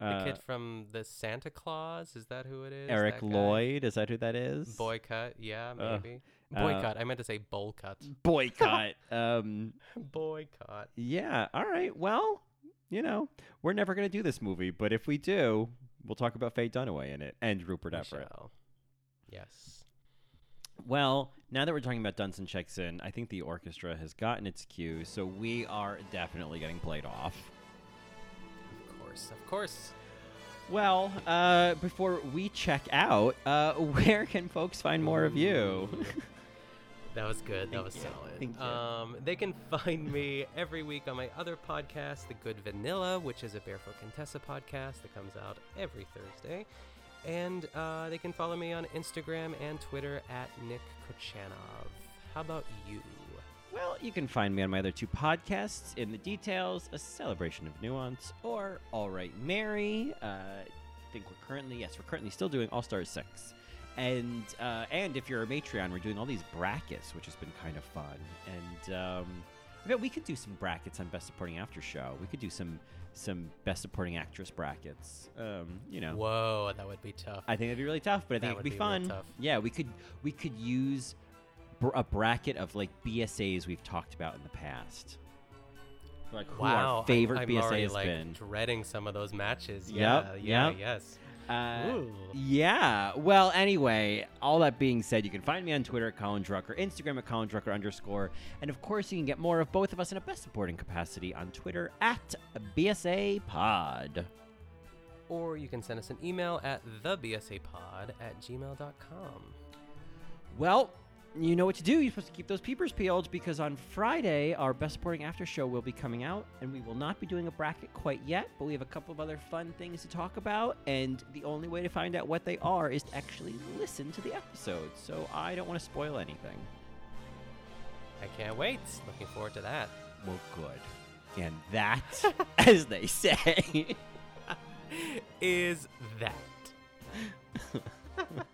The uh, kid from the Santa Claus, is that who it is? Eric Lloyd. Is that who that is? Boycott, yeah, Uh, maybe. uh, Boycott. I meant to say bowl boycott. Boycott. um. Boycott. Yeah. All right. Well, you know, we're never gonna do this movie, but if we do, we'll talk about Faye Dunaway in it and Rupert We Everett. shall. Yes. Well, now that we're talking about Dunston checks in, I think the orchestra has gotten its cue, so we are definitely getting played off. Of course. Of course. Well, uh, before we check out, uh, where can folks find more of you? That was good. That was you. solid. Thank you. Um, they can find me every week on my other podcast, The Good Vanilla, which is a Barefoot Contessa podcast that comes out every Thursday. And uh, they can follow me on Instagram and Twitter at Nick Kochanov. How about you? well, you can find me on my other two podcasts, In the Details, A Celebration of Nuance, or All Right Mary. Uh, I think we're currently, yes, we're currently still doing All Stars 6. And uh, and if you're a Matreon, we're doing all these brackets, which has been kind of fun. And um, I bet we could do some brackets on Best Supporting After Show. We could do some some Best Supporting Actress brackets. Um, you know, Whoa, that would be tough. I think it'd be really tough, but I That think it would could be, be fun. Yeah, we could we could use br- a bracket of like BSAs we've talked about in the past. Like who wow, our favorite I'm, I'm BSA already, has like, been. dreading some of those matches. Yep, Yeah, yeah, yep. yes. Uh, yeah. Well, anyway, all that being said, you can find me on Twitter at Colin Drucker, Instagram at Colin Drucker underscore, and of course, you can get more of both of us in a best supporting capacity on Twitter at BSA Pod. Or you can send us an email at thebsapod at gmail.com. Well, you know what to do. You're supposed to keep those peepers peeled because on Friday, our Best Supporting After Show will be coming out, and we will not be doing a bracket quite yet, but we have a couple of other fun things to talk about, and the only way to find out what they are is to actually listen to the episode. So I don't want to spoil anything. I can't wait. Looking forward to that. Well, good. And that, as they say, Is that.